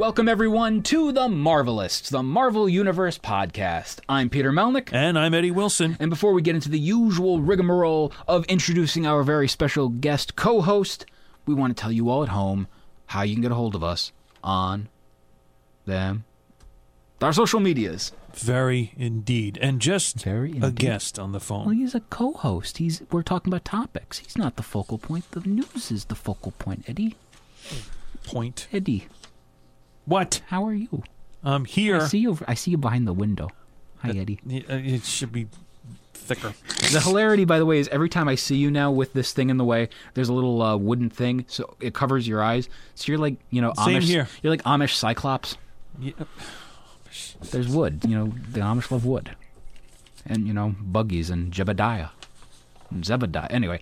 Welcome, everyone, to The Marvelists, the Marvel Universe podcast. I'm Peter Melnick. And I'm Eddie Wilson. And before we get into the usual rigmarole of introducing our very special guest co host, we want to tell you all at home how you can get a hold of us on them, our social medias. Very indeed. And just Very a guest on the phone. Well, he's a co host. He's We're talking about topics. He's not the focal point. The news is the focal point, Eddie. Point. Eddie, What? how are you? I'm here. I see you. I see you behind the window. Hi, Eddie. It it should be thicker. The hilarity, by the way, is every time I see you now with this thing in the way, there's a little uh, wooden thing, so it covers your eyes. So you're like, you know, Same Amish. here. You're like Amish Cyclops. Yeah. There's wood. You know, the Amish love wood, and you know, buggies and Jebediah, and Zebediah. Anyway.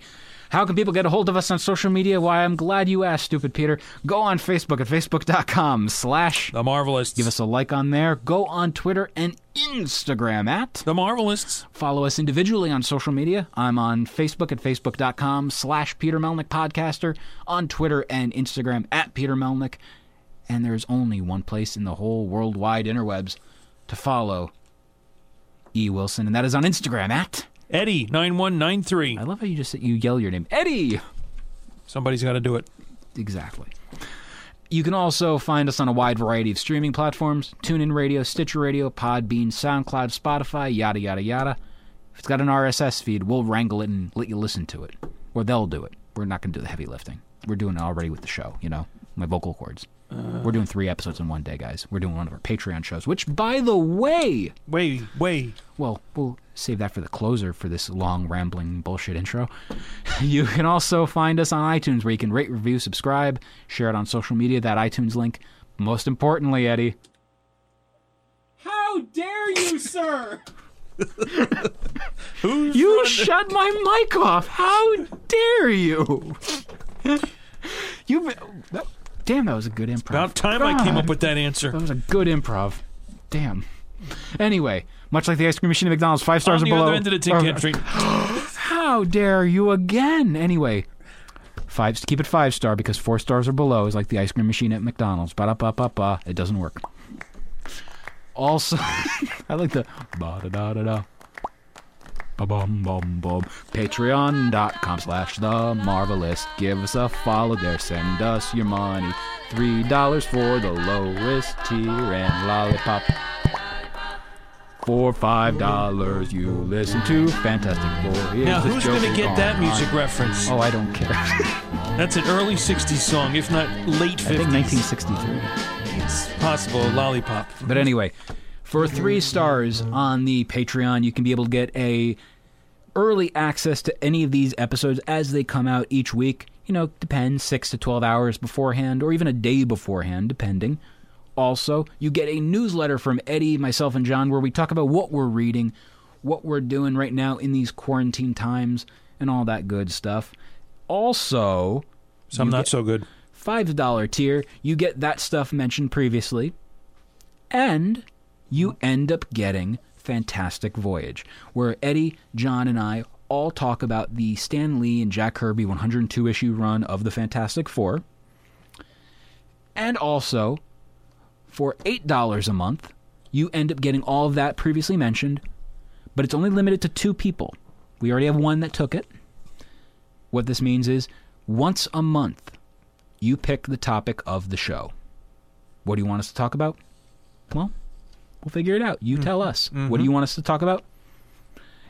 How can people get a hold of us on social media? Why, I'm glad you asked, stupid Peter. Go on Facebook at facebook.com slash The Marvelists. Give us a like on there. Go on Twitter and Instagram at The Marvelists. Follow us individually on social media. I'm on Facebook at facebook.com slash Peter Melnick Podcaster, on Twitter and Instagram at Peter Melnick. And there's only one place in the whole worldwide interwebs to follow E. Wilson, and that is on Instagram at. Eddie, 9193. I love how you just you yell your name. Eddie! Somebody's got to do it. Exactly. You can also find us on a wide variety of streaming platforms TuneIn Radio, Stitcher Radio, Podbean, SoundCloud, Spotify, yada, yada, yada. If it's got an RSS feed, we'll wrangle it and let you listen to it. Or they'll do it. We're not going to do the heavy lifting. We're doing it already with the show, you know, my vocal cords. Uh, We're doing three episodes in one day, guys. We're doing one of our Patreon shows, which, by the way, Way, way. well, we'll save that for the closer for this long, rambling bullshit intro. You can also find us on iTunes where you can rate, review, subscribe, share it on social media, that iTunes link. Most importantly, Eddie. How dare you, sir? Who's You running- shut my mic off. How dare you? you Damn, that was a good improv. About time I came up with that answer. That was a good improv. Damn. Anyway, much like the ice cream machine at McDonald's, five stars On or the below. other end of the tin can. How dare you again? Anyway, five. Keep it five star because four stars or below is like the ice cream machine at McDonald's. Ba da ba ba ba. It doesn't work. Also, I like the ba da da da da. Ba bum bum. Patreon.com slash the Marvelists. Give us a follow there. Send us your money. Three dollars for the lowest tier and lollipop. For five dollars, you listen to Fantastic Four. Here's Now, who's going to get that music reference? Oh, I don't care. That's an early 60s song, if not late 50s. I think 1963. It's possible, Lollipop. But anyway, for three stars on the Patreon, you can be able to get a early access to any of these episodes as they come out each week. You know, depends six to twelve hours beforehand, or even a day beforehand, depending. Also, you get a newsletter from Eddie, myself, and John where we talk about what we're reading, what we're doing right now in these quarantine times, and all that good stuff. Also, Some not so good. five dollar tier, you get that stuff mentioned previously, and you end up getting Fantastic Voyage, where Eddie, John, and I all talk about the Stan Lee and Jack Kirby 102 issue run of the Fantastic Four, and also for eight dollars a month, you end up getting all of that previously mentioned, but it's only limited to two people. We already have one that took it. What this means is once a month, you pick the topic of the show. What do you want us to talk about? Well, we'll figure it out. You mm-hmm. tell us. What do mm-hmm. you want us to talk about?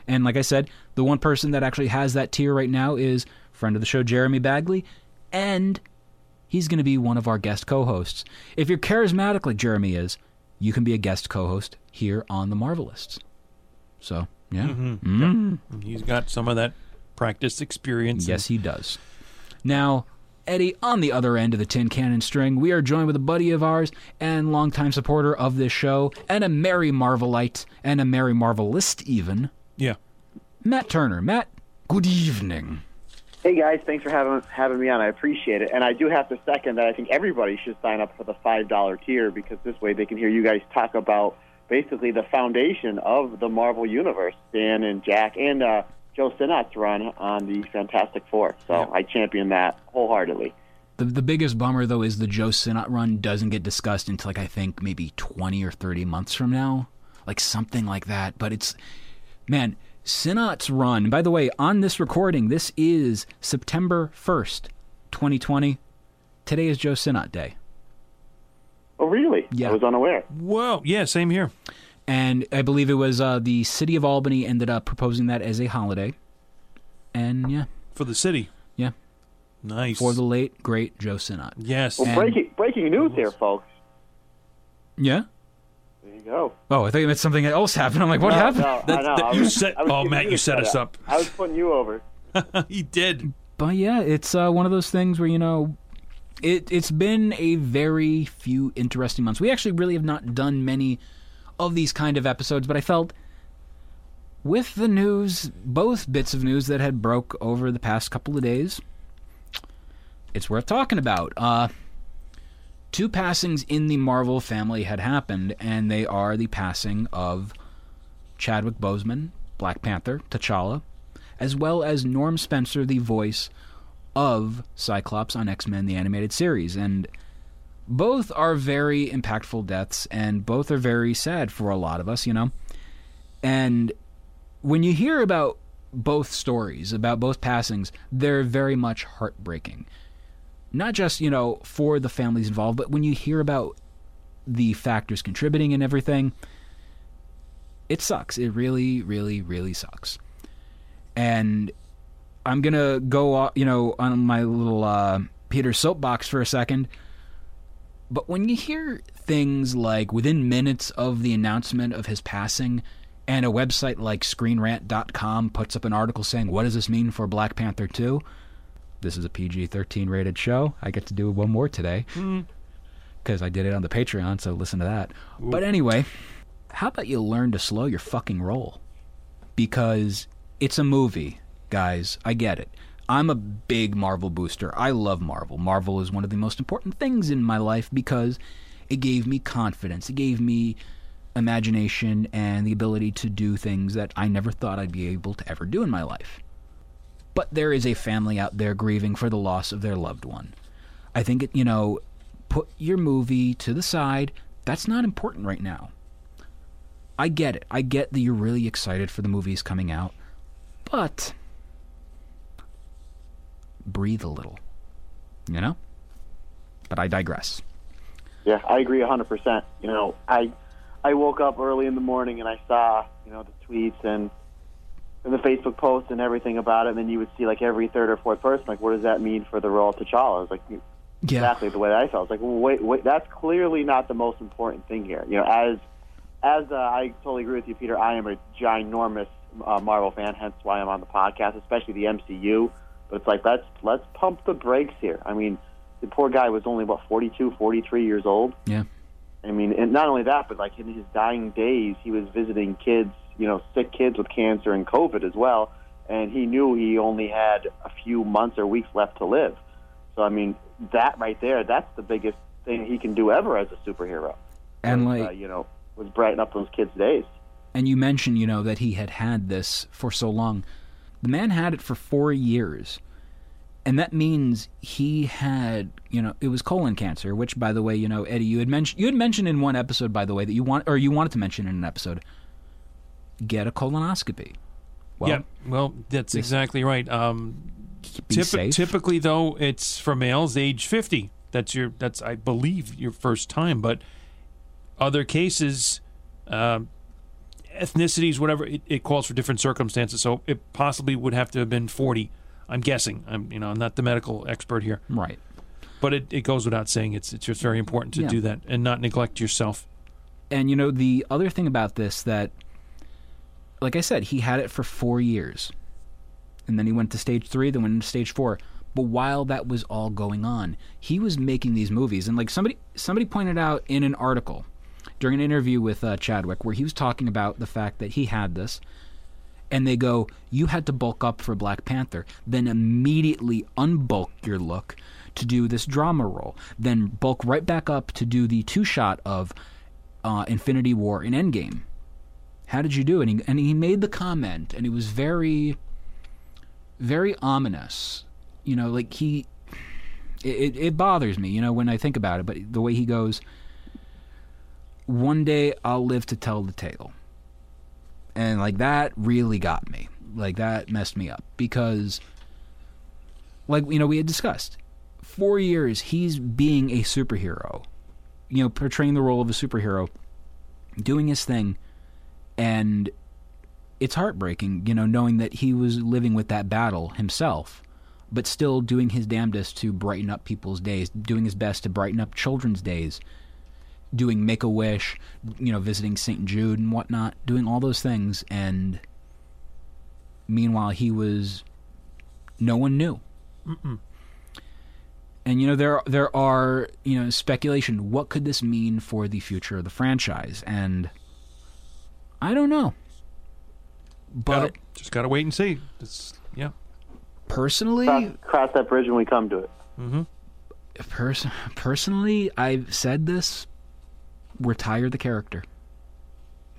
And like I said, the one person that actually has that tier right now is friend of the show Jeremy Bagley, and he's going to be one of our guest co-hosts. If you're charismatic like Jeremy is, you can be a guest co-host here on the Marvelists. So, yeah. Mm. He's got some of that practice experience. Yes, he does. Now, Eddie on the other end of the tin cannon string. We are joined with a buddy of ours and longtime supporter of this show, and a merry Marvelite, and a merry Marvelist even, Yeah. Matt Turner. Matt, good evening. Hey guys, thanks for having having me on. I appreciate it, and I do have to second that I think everybody should sign up for the five dollar tier because this way they can hear you guys talk about basically the foundation of the Marvel universe. Stan and Jack and uh, Joe Sinnott's run on the Fantastic Four, so Yeah. I champion that wholeheartedly. The, the biggest bummer, though, is the Joe Sinnott run doesn't get discussed until, like, I think maybe 20 or 30 months from now. Like, something like that. But it's, man, Sinnott's run, by the way, on this recording, this is September 1st, 2020. Today is Joe Sinnott Day. Oh, really? Yeah. I was unaware. Whoa. Yeah, same here. And I believe it was uh, the city of Albany ended up proposing that as a holiday. And yeah, For the city. yeah, Nice. for the late, great Joe Sinnott. yes. Well, And- breaking breaking news here, folks. Yeah? There you go. Oh, I thought you meant something else happened. I'm like, what No, happened? No, That- I know. that- I you was- set- I was oh, Matt, you a set us setup. up. I was putting you over. he did. But yeah, it's uh, one of those things where you know, it it's been a very few interesting months. We actually really have not done many of these kind of episodes, but I felt with the news, both bits of news that had broke over the past couple of days, it's worth talking about. Uh, two passings in the Marvel family had happened, and they are the passing of Chadwick Boseman, Black Panther, T'Challa, as well as Norm Spencer, the voice of Cyclops on X Men the animated series. And both are very impactful deaths, and both are very sad for a lot of us, you know? And when you hear about both stories, about both passings, they're very much heartbreaking. Not just, you know, for the families involved, but when you hear about the factors contributing and everything, it sucks. It really, really, really sucks and I'm gonna go, uh, you know, on my little uh, Peter soapbox for a second. But when you hear things like within minutes of the announcement of his passing, and a website like ScreenRant.com puts up an article saying, "What does this mean for Black Panther 2?" This is a PG-13 rated show. I get to do one more today hmm. because I did it on the Patreon. So listen to that. But anyway, how about you learn to slow your fucking roll? because it's a movie, guys. I get it. I'm a big Marvel booster. I love Marvel. Marvel is one of the most important things in my life because it gave me confidence. It gave me imagination and the ability to do things that I never thought I'd be able to ever do in my life. But there is a family out there grieving for the loss of their loved one. I think it, you know, put your movie to the side. That's not important right now. I get it. I get that you're really excited for the movies coming out, but breathe a little. You know? But I digress. Yeah, I agree 100%. You know, I I woke up early in the morning and I saw, you know, the tweets and and the Facebook posts and everything about it, and then you would see like every third or fourth person, like, what does that mean for the role of T'Challa? I was like, Yeah. exactly the way that I felt. I was like, well, wait, wait, that's clearly not the most important thing here. You know, as as uh, I totally agree with you, Peter. I am a ginormous uh, Marvel fan, hence why I'm on the podcast, especially the MCU. But it's like let's let's pump the brakes here. I mean, the poor guy was only what 42, 43 years old. Yeah. I mean, and not only that, but like in his dying days, he was visiting kids, you know, sick kids with cancer and COVID as well, and he knew he only had a few months or weeks left to live. So I mean, that right there, that's the biggest thing he can do ever as a superhero. And like uh, you know, was brighten up those kids' days. and you mentioned, you know, that he had had this for so long. The man had it for 4 years. And that means he had, you know, it was colon cancer, which by the way, you know, Eddie, you had mentioned you had mentioned in one episode by the way that you want or you wanted to mention in an episode get a colonoscopy. Well, yeah. Well, that's exactly right. Um, safe. Typically, though, it's for males age 50. That's your. That's I believe your first time. But other cases, um, ethnicities, whatever, it, it calls for different circumstances. So it possibly would have to have been 40. I'm guessing. I'm you know I'm not the medical expert here, right. but it, it goes without saying. It's it's just very important to Yeah. do that and not neglect yourself. And you know the other thing about this that like I said, he had it for 4 years. And then he went to stage 3, then went into stage 4. But while that was all going on, he was making these movies, and like somebody somebody pointed out in an article during an interview with uh, Chadwick, where he was talking about the fact that he had this, and they go, "You had to bulk up for Black Panther, then immediately unbulk your look to do this drama role, then bulk right back up to do the two shot of uh, Infinity War and Endgame." How did you do it? And he, and he made the comment, and it was very, very ominous. You know, like he, it, it bothers me, you know, when I think about it. But the way he goes, one day I'll live to tell the tale. And like that really got me. Like that messed me up because, like, you know, we had discussed four years he's being a superhero, you know, portraying the role of a superhero, doing his thing and it's heartbreaking, you know, knowing that he was living with that battle himself, but still doing his damnedest to brighten up people's days, doing his best to brighten up children's days, doing Make a Wish, you know, visiting St. Jude and whatnot, doing all those things. And meanwhile, he was, no one knew. Mm-mm. And you know there there are you know speculation. What could this mean for the future of the franchise? And I don't know. But Gotta- just got to wait and see. It's, yeah. personally, Cross, cross that bridge when we come to it. Mm-hmm. pers- personally, I've said this: retire the character.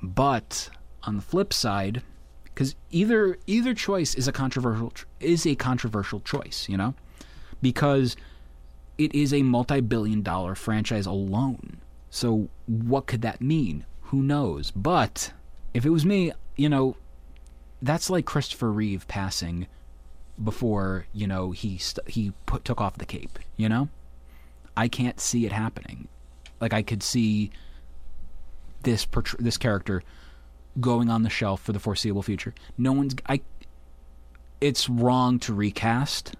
But on the flip side, because either either choice is a controversial is a controversial choice, you know, because it is a multi-billion dollar franchise alone. So what could that mean? Who knows? But if it was me, you know, that's like Christopher Reeve passing before you know he st- he put took off the cape. You know, I can't see it happening. Like I could see this portray- this character going on the shelf for the foreseeable future. No one's I. It's wrong to recast.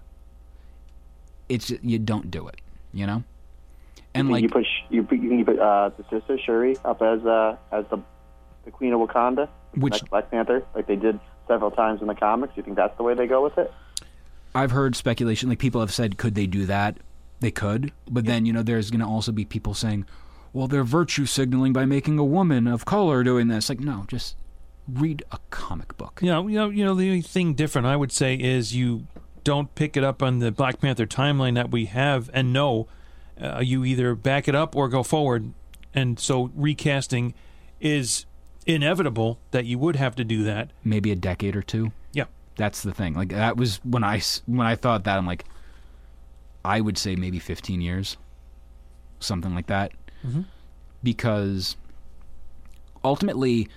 It's you don't do it. You know, and you like put sh- you put, you put uh, the sister Shuri up as uh, as the the Queen of Wakanda, Which- like Black Panther, like they did several times in the comics. You think that's the way they go with it? I've heard speculation, like people have said, could they do that? They could, but then you know, there's going to also be people saying, well, they're virtue signaling by making a woman of color doing this. Like, no, just read a comic book. You know, you know, you know, the only thing different I would say is you don't pick it up on the Black Panther timeline that we have and know. Uh, you either back it up or go forward, and so recasting is inevitable that you would have to do that. Maybe a decade or two. Yeah. That's the thing. Like that was when I when I thought that I'm like, I would say maybe 15 years, something like that, Mhm. because ultimately,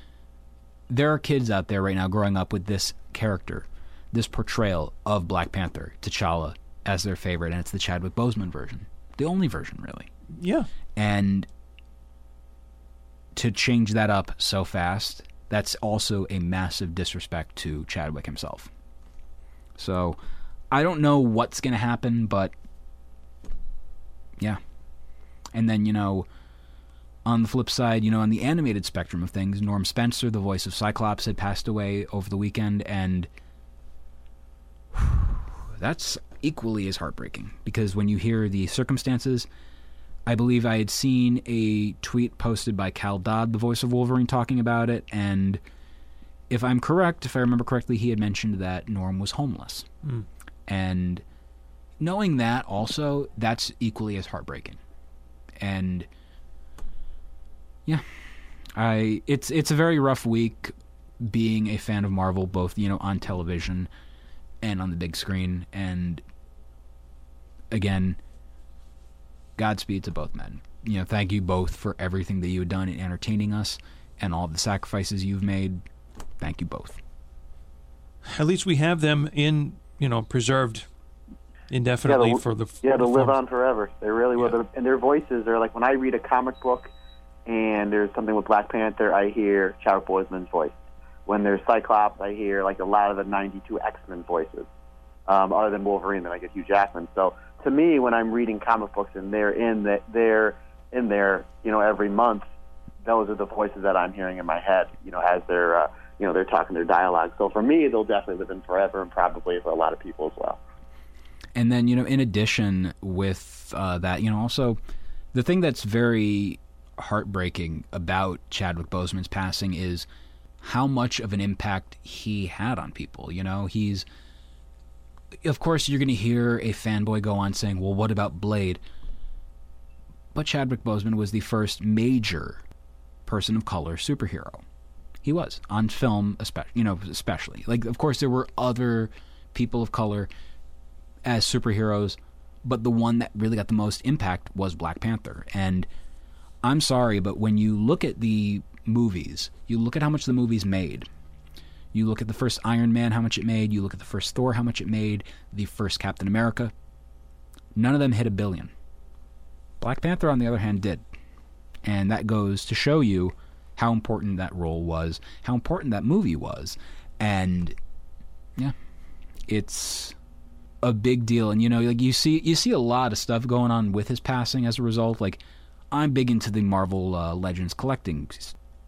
there are kids out there right now growing up with this character, this portrayal of Black Panther, T'Challa, as their favorite, and it's the Chadwick Boseman version, the only version really, Yeah, and to change that up so fast, that's also a massive disrespect to Chadwick himself. So, I don't know what's going to happen, but yeah. And then, you know, on the flip side, you know, on the animated spectrum of things, Norm Spencer, the voice of Cyclops, had passed away over the weekend, and that's equally as heartbreaking because when you hear the circumstances, I believe I had seen a tweet posted by Cal Dodd, the voice of Wolverine, talking about it, and if I'm correct, if I remember correctly, he had mentioned that Norm was homeless. Mm. And knowing that also, that's equally as heartbreaking. And yeah, I it's it's a very rough week being a fan of Marvel, both you know on television and on the big screen. And again, Godspeed to both men. You know, thank you both for everything that you have done in entertaining us and all the sacrifices you've made. Thank you both. at least we have them in, you know, preserved indefinitely they'll- for the Yeah, they'll live on forever. They really will. Yeah. And their voices are like when I read a comic book and there's something with Black Panther, I hear Chadwick Boseman's voice. When there's Cyclops, I hear like a lot of the '92 X-Men voices. Um, other than Wolverine, then I get Hugh Jackman. So to me, when I'm reading comic books and they're in that they're in there, you know, every month, those are the voices that I'm hearing in my head. You know, as they're uh, you know they're talking their dialogue. So for me, they'll definitely live in forever, and probably for a lot of people as well. And then, you know, in addition with uh, that, you know, also the thing that's very heartbreaking about Chadwick Boseman's passing is how much of an impact he had on people. You know, he's. Of course, you're going to hear a fanboy go on saying, well, what about Blade? But Chadwick Boseman was the first major person of color superhero. He was on film, especially. You know, especially like, of course, there were other people of color as superheroes, but the one that really got the most impact was Black Panther. And I'm sorry, but when you look at the movies, you look at how much the movies made. You look at the first Iron Man, how much it made. You look at the first Thor, how much it made. The first Captain America. None of them hit a billion. Black Panther, on the other hand, did. And that goes to show you how important that role was, how important that movie was. And yeah, it's a big deal. And you know, like you see you see a lot of stuff going on with his passing as a result. Like I'm big into the Marvel uh, Legends collecting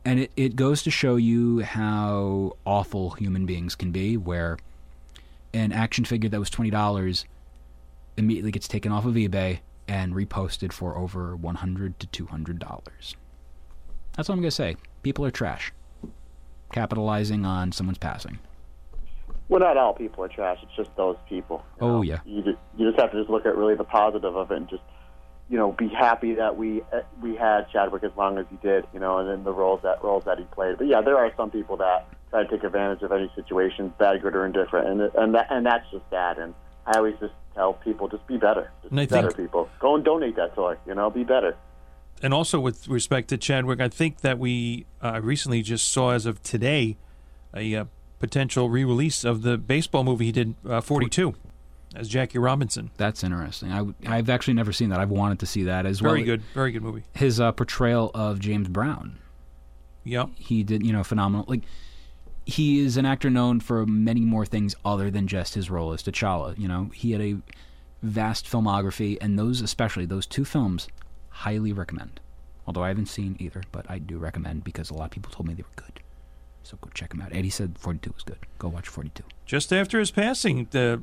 and it, it goes to show you how awful human beings can be where an action figure that was $20 immediately gets taken off of ebay and reposted for over 100 to $200 that's what i'm going to say people are trash capitalizing on someone's passing Well, not all people are trash. It's just those people. you Oh, know? yeah. You just, you just have to just look at really the positive of it and just, you know, be happy that we uh, we had Chadwick as long as he did. You know, and then the roles that roles that he played. But yeah, there are some people that try to take advantage of any situation, bad, good, or indifferent, and and that and that's just bad. And I always just tell people, just be better. Just be better, think- people. Go and donate that toy. You know, be better. And also with respect to Chadwick, I think that we uh, recently just saw, as of today, a uh, potential re-release of the baseball movie he did, uh, 42, as Jackie Robinson. that's interesting I, have actually never seen that i've wanted to see that as well Very good, very good movie. his uh, portrayal of james brown Yep. he did you know phenomenal like he is an actor known for many more things other than just his role as T'Challa. You know, he had a vast filmography, and those, especially those two films, highly recommend. Although I haven't seen either, but I do recommend because a lot of people told me they were good. So go check him out. Eddie said 42 was good. Go watch 42. Just after his passing, the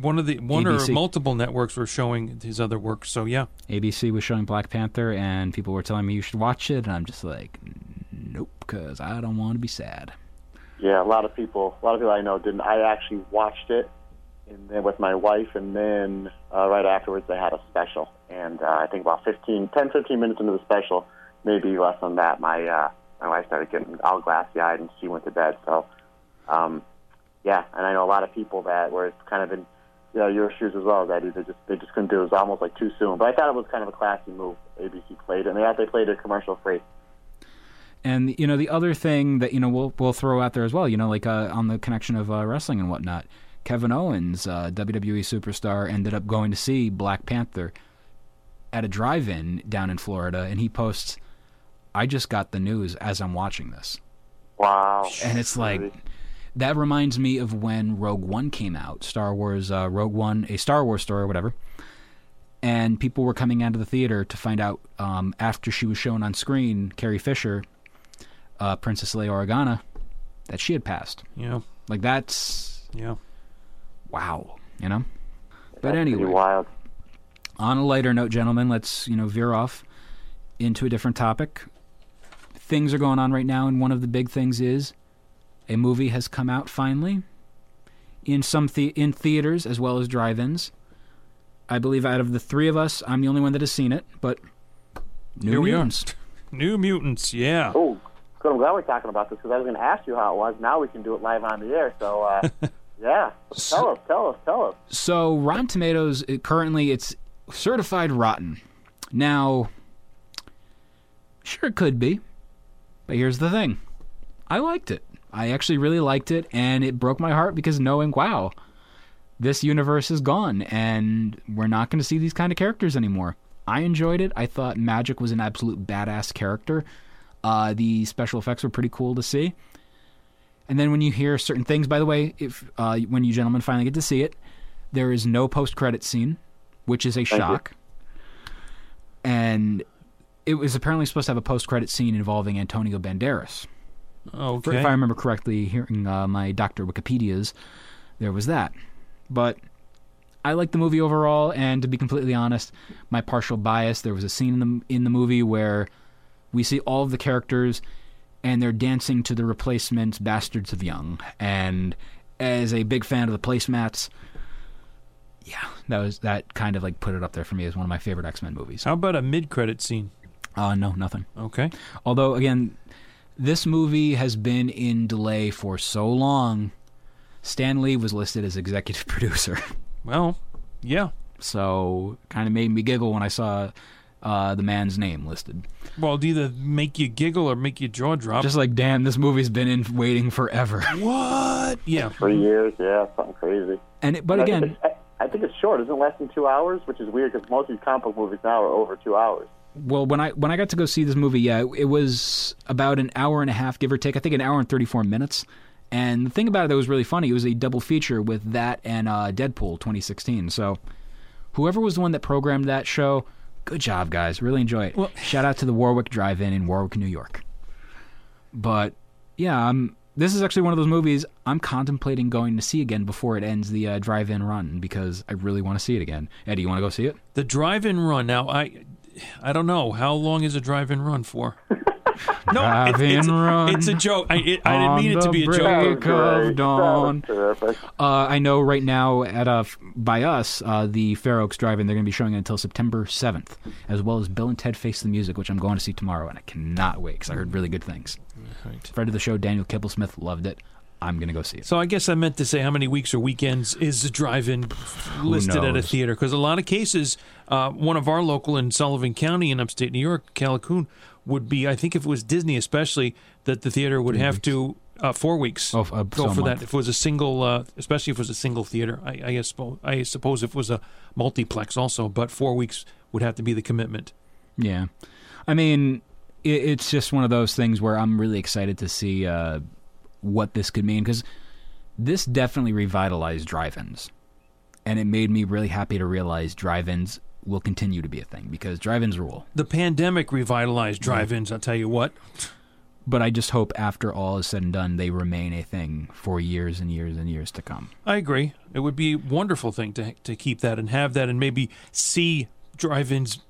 one of the one or multiple networks were showing his other work. So yeah, ABC was showing Black Panther, and people were telling me you should watch it, and I'm just like, nope, because I don't want to be sad. Yeah, a lot of people, a lot of people I know didn't. I actually watched it, and then with my wife, and then uh, right afterwards they had a special, and uh, I think about 15, 10, 15 minutes into the special, maybe less than that, my uh, my wife started getting all glassy eyed, and she went to bed. So, um, yeah, and I know a lot of people that were kind of in you know, your shoes as well, that they just they just couldn't do it. It was almost like too soon. But I thought it was kind of a classy move. ABC played, and they they played it commercial free. And you know the other thing that you know we'll we'll throw out there as well, you know, like uh, on the connection of uh, wrestling and whatnot. Kevin Owens, uh, WWE superstar, ended up going to see Black Panther at a drive-in down in Florida, and he posts, "I just got the news as I'm watching this," Wow. and it's like that reminds me of when Rogue One came out, Star Wars uh, Rogue One, a Star Wars story or whatever. And people were coming out of the theater to find out um, after she was shown on screen, Carrie Fisher, uh, Princess Leia Organa, that she had passed. yeah, Like that's yeah. wow, you know. But That's anyway, wild. on a lighter note, gentlemen, let's you know veer off into a different topic. Things are going on right now, and one of the big things is a movie has come out finally in some the- in theaters as well as drive-ins. I believe out of the three of us, I'm the only one that has seen it. But New Here we are. Mutants. New Mutants, yeah. Oh, good. I'm glad we're talking about this because I was going to ask you how it was. Now we can do it live on the air. So, uh, yeah, tell us, tell us, tell us. So Rotten Tomatoes it, currently it's certified rotten. Now, sure it could be, but here's the thing: I liked it. I actually really liked it, and it broke my heart because knowing, wow, this universe is gone, and we're not going to see these kind of characters anymore. I enjoyed it. I thought Magik was an absolute badass character. Uh, the special effects were pretty cool to see. And then when you hear certain things, by the way, if uh, when you gentlemen finally get to see it, there is no post-credit scene, which is a you. shock. And it was apparently supposed to have a post-credit scene involving Antonio Banderas. Okay. If I remember correctly, hearing uh, my Doctor Wikipedia's, there was that. But I like the movie overall, and to be completely honest, my partial bias. There was a scene in the in the movie where we see all of the characters, and they're dancing to the replacements, "Bastards of Young." And as a big fan of the placemats, yeah, that was that kind of like put it up there for me as one of my favorite X Men movies. How about a mid-credit scene? Uh, no, nothing. Okay. Although again, this movie has been in delay for so long. Stan Lee was listed as executive producer. Well, yeah. So kind of made me giggle when I saw uh, the man's name listed. Well, it'd either make you giggle or make your jaw drop. Just like, damn, this movie's been in waiting forever. what? Yeah. Three years, yeah, something crazy. And it, but I think again, I, I think it's short. Isn't it less than two hours? Which is weird because most of these comic book movies now are over two hours. Well, when I when I got to go see this movie, yeah, it was about an hour and a half, give or take. I think an hour and thirty four minutes. And the thing about it that was really funny, it was a double feature with that and uh, Deadpool 2016. So, whoever was the one that programmed that show, good job, guys. Really enjoy it. Well- Shout out to the Warwick Drive-In in Warwick, New York. But yeah, um, this is actually one of those movies I'm contemplating going to see again before it ends the uh, drive-in run because I really want to see it again. Eddie, you want to go see it? The drive-in run. Now, I, I don't know how long is a drive-in run for. No, it's, Drive-in it's, run it's a joke. I, it, I didn't mean it to be a on the joke. break of dawn. That was terrific. Uh, I know right now at uh, by us, uh, the Fair Oaks Drive-In, they're going to be showing it until September 7th, as well as Bill and Ted Face the Music, which I'm going to see tomorrow, and I cannot wait because I heard really good things. Right. Friend of the show, Daniel Kibblesmith, loved it. I'm going to go see it. So I guess I meant to say how many weeks or weekends is the drive-in listed at a theater? Because a lot of cases, uh, one of our local in Sullivan County in upstate New York, Callicoon, would be I think if it was Disney especially that the theater would have to uh, four weeks Oh, uh, go so for that. If it was a single, uh, especially if it was a single theater, I, I guess I suppose if it was a multiplex also, but four weeks would have to be the commitment. Yeah, I mean, it, it's just one of those things where I'm really excited to see uh, what this could mean because this definitely revitalized drive-ins, and it made me really happy to realize drive-ins will continue to be a thing because drive-ins rule. The pandemic revitalized drive-ins. I'll tell you what. But I just hope after all is said and done, they remain a thing for years and years and years to come. I agree. It would be a wonderful thing to to keep that and have that, and maybe see drive-ins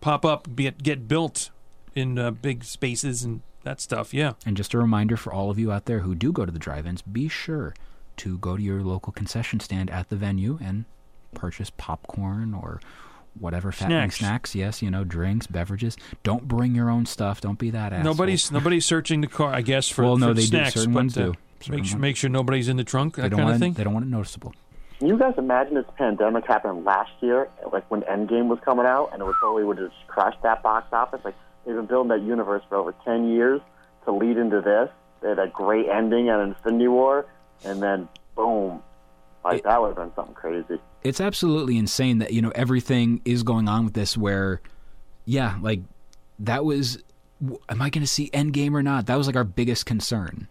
pop up, get get built in uh, big spaces and that stuff. Yeah, And just a reminder for all of you out there who do go to the drive-ins, be sure to go to your local concession stand at the venue and purchase popcorn or whatever fattening Snacks. snacks. Yes, you know, drinks, beverages. Don't bring your own stuff. Don't be that asshole. nobody's nobody's searching the car. I guess for well, no, for they snacks, do. Certain but ones uh, do. Certain make sure ones- make sure nobody's in the trunk. they That don't kind want of it, thing. They don't want it noticeable. Can you guys imagine this pandemic happened last year, like when Endgame was coming out, and it would totally would just crush that box office? Like they've been building that universe for over ten years to lead into this. They had a great ending at Infinity War, and then boom, like that would have been something crazy. it's absolutely insane that you know everything is going on with this where yeah like that was am i going to see endgame or not that was like our biggest concern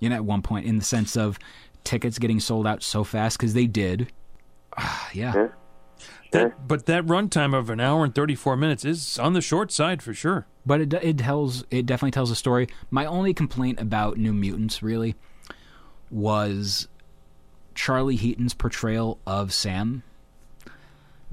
you know at one point in the sense of tickets getting sold out so fast because they did Ah, yeah Yeah. That, but that runtime of an hour and thirty four minutes is on the short side for sure. but it it tells it definitely tells a story my only complaint about new mutants really was charlie heaton's portrayal of sam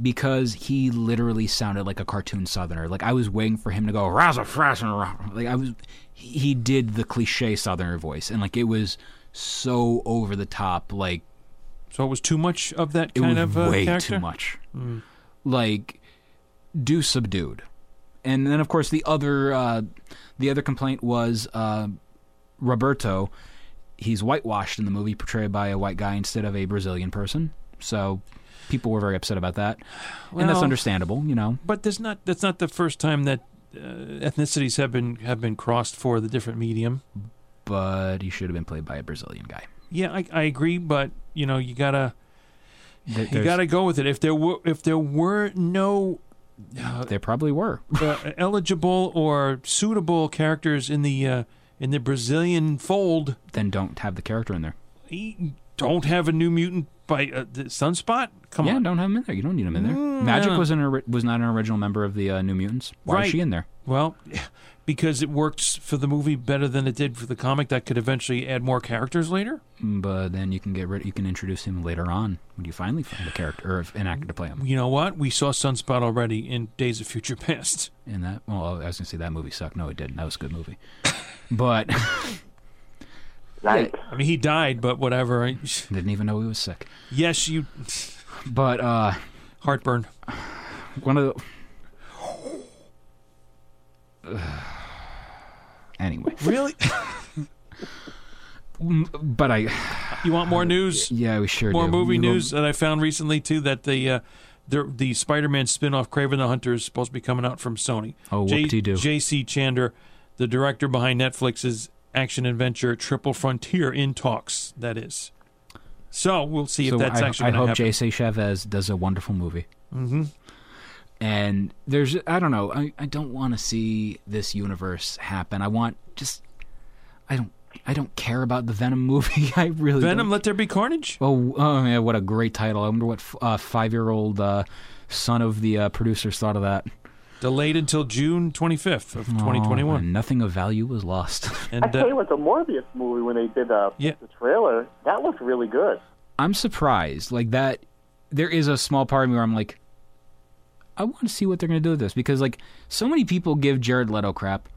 because he literally sounded like a cartoon southerner like i was waiting for him to go "Razza frass and like i was he he did the cliche southerner voice and like it was so over the top like So it was too much of that it kind was of uh, way character. too much. Like, do subdued. And then, of course, the other uh, the other complaint was uh, Roberto. He's whitewashed in the movie, portrayed by a white guy instead of a Brazilian person. So people were very upset about that, and that's understandable. You know, But there's not that's not the first time that uh, ethnicities have been have been crossed for the different medium. but he should have been played by a Brazilian guy. Yeah, I, I agree, but you know you gotta There- you there's- gotta go with it. If there were if there were no uh, There probably were. uh, eligible or suitable characters in the uh, in the Brazilian fold, then don't have the character in there. don't have a new mutant by uh, Sunspot. Come yeah, on, don't have him in there. You don't need him in there. Mm, Magik was an was not an original member of the uh, New Mutants. Why Right. is she in there? Well, because it works for the movie better than it did for the comic. That could eventually add more characters later. But then you can get rid. You can introduce him later on when you finally find a character or an actor to play him. You know what? We saw Sunspot already in Days of Future Past. In that, well, I was gonna say that movie sucked. No, it didn't. That was a good movie. But Right. I mean, he died, but whatever. I- didn't even know he was sick. Yes, you But uh, heartburn. one of the. anyway, Really? but I, You want more news? yeah, we sure more do. movie You know, news that I found recently too that the uh, the the Spider-Man spin-off Kraven the Hunter is supposed to be coming out from Sony. Oh, J- whoop-de-doo. J.C. Chandor, the director behind Netflix's action adventure Triple Frontier, in talks. That is. So we'll see if that's I, actually I hope happen. J.C. Chavez does a wonderful movie. hmm And there's, I don't know, I, I don't want to see this universe happen. I want just, I don't, I don't care about the Venom movie. I really Venom, Don't. Let There Be Carnage. Oh, oh yeah, what a great title! I wonder what f- uh, five-year-old uh, son of the uh, producers thought of that. Delayed until June 25th of Oh, 2021. and nothing of value was lost. I And tell uh, you what, the Morbius movie when they did uh, Yeah. the trailer, that looked really good. I'm surprised, like that. There is a small part of me where I'm like, I want to see what they're going to do with this because, like, so many people give Jared Leto crap.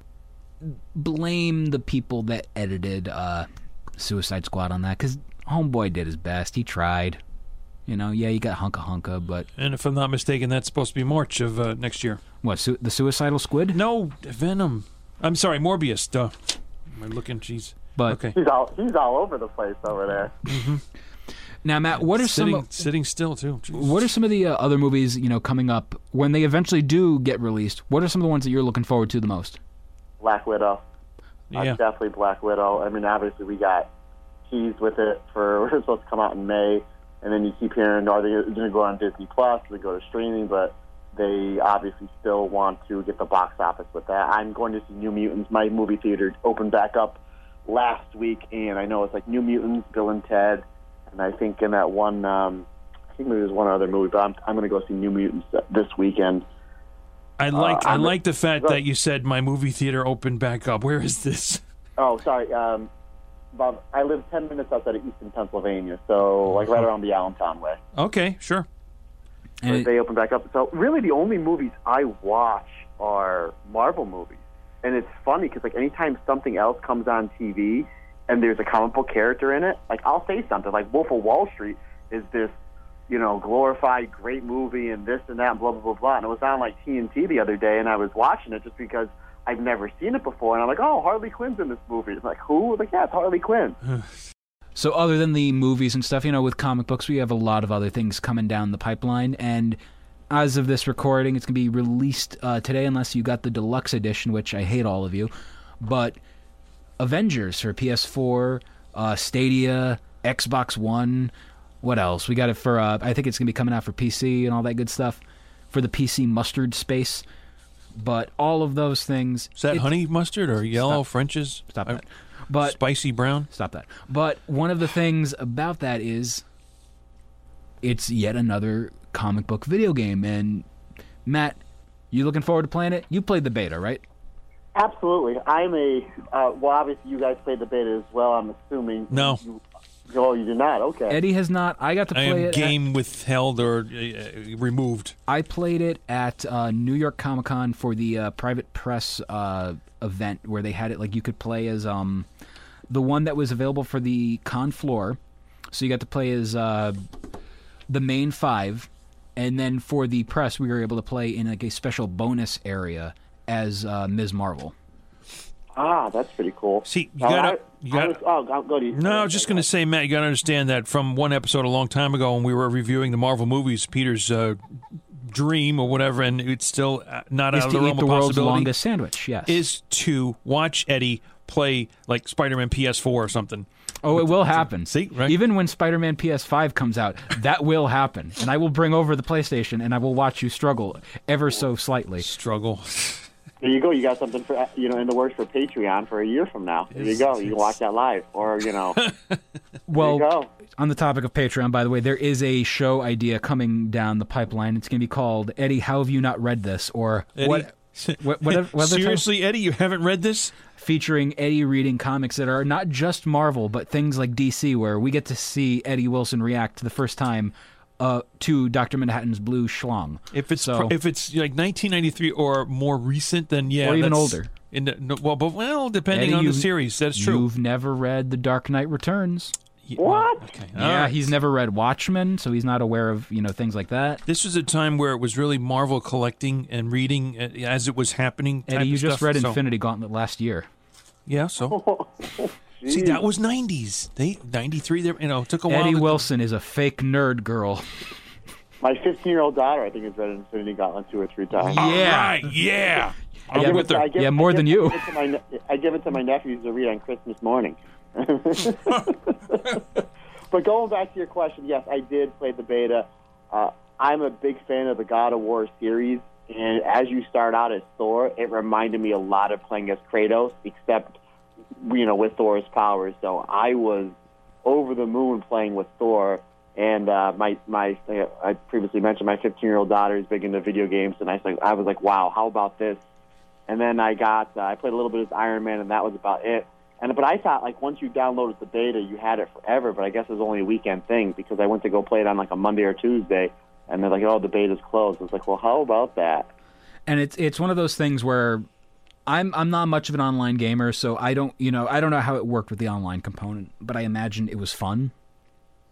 Blame the people that edited uh, Suicide Squad on that because Homeboy did his best. He tried. You know, yeah, you got hunka hunka, but and if I'm not mistaken, that's supposed to be March of uh, next year. what? Su- the Suicidal Squid? No, Venom. I'm sorry, Morbius. Duh. Am I looking? Jeez. But Okay. He's all he's all over the place over there. now, Matt, what are sitting, some? sitting still too? Jeez. What are some of the uh, other movies you know coming up when they eventually do get released? What are some of the ones that you're looking forward to the most? Black Widow. Uh, Yeah. definitely Black Widow. I mean, obviously we got teased with it for it's supposed to come out in May, and then you keep hearing, are they going to go on Disney Plus? They go to streaming? But they obviously still want to get the box office with that. I'm going to see New Mutants. My movie theater opened back up last week, and I know it's like New Mutants, Bill and Ted, and I think in that one, um, I think maybe there's one other movie, but I'm I'm going to go see New Mutants this weekend. I like I I'm- like the fact that you said my movie theater opened back up. Where is this? Oh, sorry. Um, Bob, I live 10 minutes outside of Easton, Pennsylvania, so like right around the Allentown way. Okay, sure. And they open back up. So really, the only movies I watch are Marvel movies, and it's funny because like anytime something else comes on TV and there's a comic book character in it, like I'll say something like Wolf of Wall Street is this, you know, glorified great movie and this and that and blah blah blah blah. And it was on like TNT the other day, and I was watching it just because I've never seen it before, and I'm like, oh, Harley Quinn's in this movie. It's like who? Like yeah, it's Harley Quinn. So other than the movies and stuff, you know, with comic books, we have a lot of other things coming down the pipeline. And as of this recording, it's gonna be released uh, today, unless you got the deluxe edition, which I hate all of you. But Avengers for PS4, uh, Stadia, Xbox One. What else? We got it for. Uh, I think it's gonna be coming out for PC and all that good stuff for the PC mustard space. But all of those things. Is that honey mustard or yellow Stop. French's? Stop Uh, that. But spicy brown. Stop that. But one of the things about that is it's yet another comic book video game. And Matt, you looking forward to playing it? You played the beta, right? Absolutely. I'm a uh, well. Obviously, you guys played the beta as well. I'm assuming. No. You, oh, you did not. Okay. Eddie has not. I got to I play am it. game withheld or uh, removed. I played it at uh, New York Comic Con for the uh, private press uh, event where they had it like you could play as um the one that was available for the con floor. So you got to play as uh, the main five, and then for the press, we were able to play in like a special bonus area as uh, Ms. Marvel. Ah, that's pretty cool. See, you gotta- you gotta- was- oh, I'll go to you. No, I was just going to say, Matt, you got to understand that from one episode a long time ago when we were reviewing the Marvel movies, Peter's uh, dream or whatever, and it's still uh, not Is out of the realm the of possibility, longest sandwich. Yes. is to watch Eddie play like Spider-Man PS4 or something. oh, it will happen. See, right? Even when Spider-Man PS5 comes out, that will happen, and I will bring over the PlayStation and I will watch you struggle ever so slightly. Struggle. There you go. You got something for you know in the works for Patreon for a year from now. There you go. You can watch that live, or you know. Well, you on the topic of Patreon, by the way, there is a show idea coming down the pipeline. It's going to be called Eddie. How have you not read this? Or Eddie, what? What, what, what other title? Seriously, Eddie, you haven't read this? featuring Eddie reading comics that are not just Marvel, but things like DC, where we get to see Eddie Wilson react to the first time uh, to Doctor Manhattan's Blue Schlong. If it's So- if it's like 1993 or more recent, then yeah, Or even that's- older. In the, no, well, but well, depending Eddie, on the series, that's true. You've never read The Dark Knight Returns. Yeah, What? Okay. yeah, All right. he's never read Watchmen, so he's not aware of you know things like that. This was a time where it was really Marvel collecting and reading uh, as it was happening. type Eddie, you of just stuff, read so- Infinity Gauntlet last year. Yeah, so see, that was 90s. They 93. There, you know, it took a while. Eddie to- Wilson is a fake nerd girl. My 15 year old daughter, I think, has read Infinity Gauntlet two or three times. Yeah. right, yeah. I Yeah, give it to- I give- Yeah, I more give- than you. I give, it to my, ne- I give it to my nephews to read on Christmas morning. but going back to your question, yes, I did play the beta. Uh, I'm a big fan of the God of War series, and as you start out as Thor, it reminded me a lot of playing as Kratos, except you know with Thor's powers. So I was over the moon playing with Thor. And uh, my my I previously mentioned my 15 year old daughter is big into video games, and I was like I was like, wow, how about this? And then I got uh, I played a little bit of Iron Man, and that was about it. And but I thought like once you downloaded the beta, you had it forever. But I guess it was only a weekend thing because I went to go play it on like a Monday or Tuesday, and they're like, oh, the beta's closed. I was like, well, how about that? and it's it's one of those things where I'm I'm not much of an online gamer, so I don't you know I don't know how it worked with the online component, but I imagine it was fun.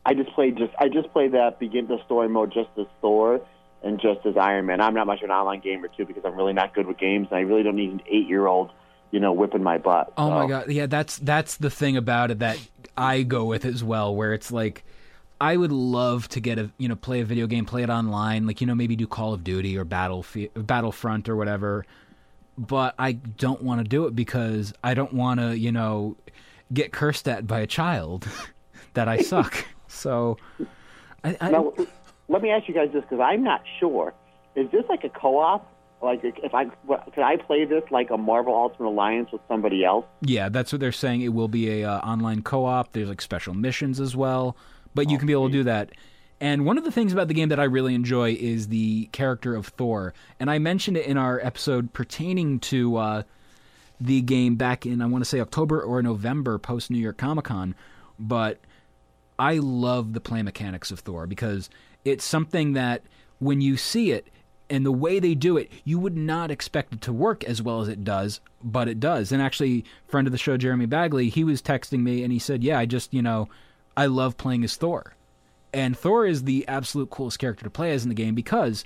I just played just I just played that begin the story mode just as Thor and just as Iron Man. I'm not much of an online gamer too because I'm really not good with games, and I really don't need an eight year old, you know, whipping my butt. Oh my god, yeah, that's that's the thing about it that I go with as well, where it's like I would love to get a you know play a video game, play it online, like you know maybe do Call of Duty or Battlefield, Battlefront or whatever. But I don't want to do it because I don't want to you know get cursed at by a child that I suck. so I, I Now, let me ask you guys this because I'm not sure. Is this like a co-op? Like, if I could I play this like a Marvel Ultimate Alliance with somebody else? Yeah, that's what they're saying. It will be a uh, online co-op. There's like special missions as well, but you can be able to do that. And one of the things about the game that I really enjoy is the character of Thor. And I mentioned it in our episode pertaining to uh, the game back in I want to say October or November post New York Comic Con, but I love the play mechanics of Thor because it's something that when you see it and the way they do it, you would not expect it to work as well as it does, but it does. And actually, friend of the show Jeremy Bagley, he was texting me and he said, "Yeah, I just, you know, I love playing as Thor." And Thor is the absolute coolest character to play as in the game because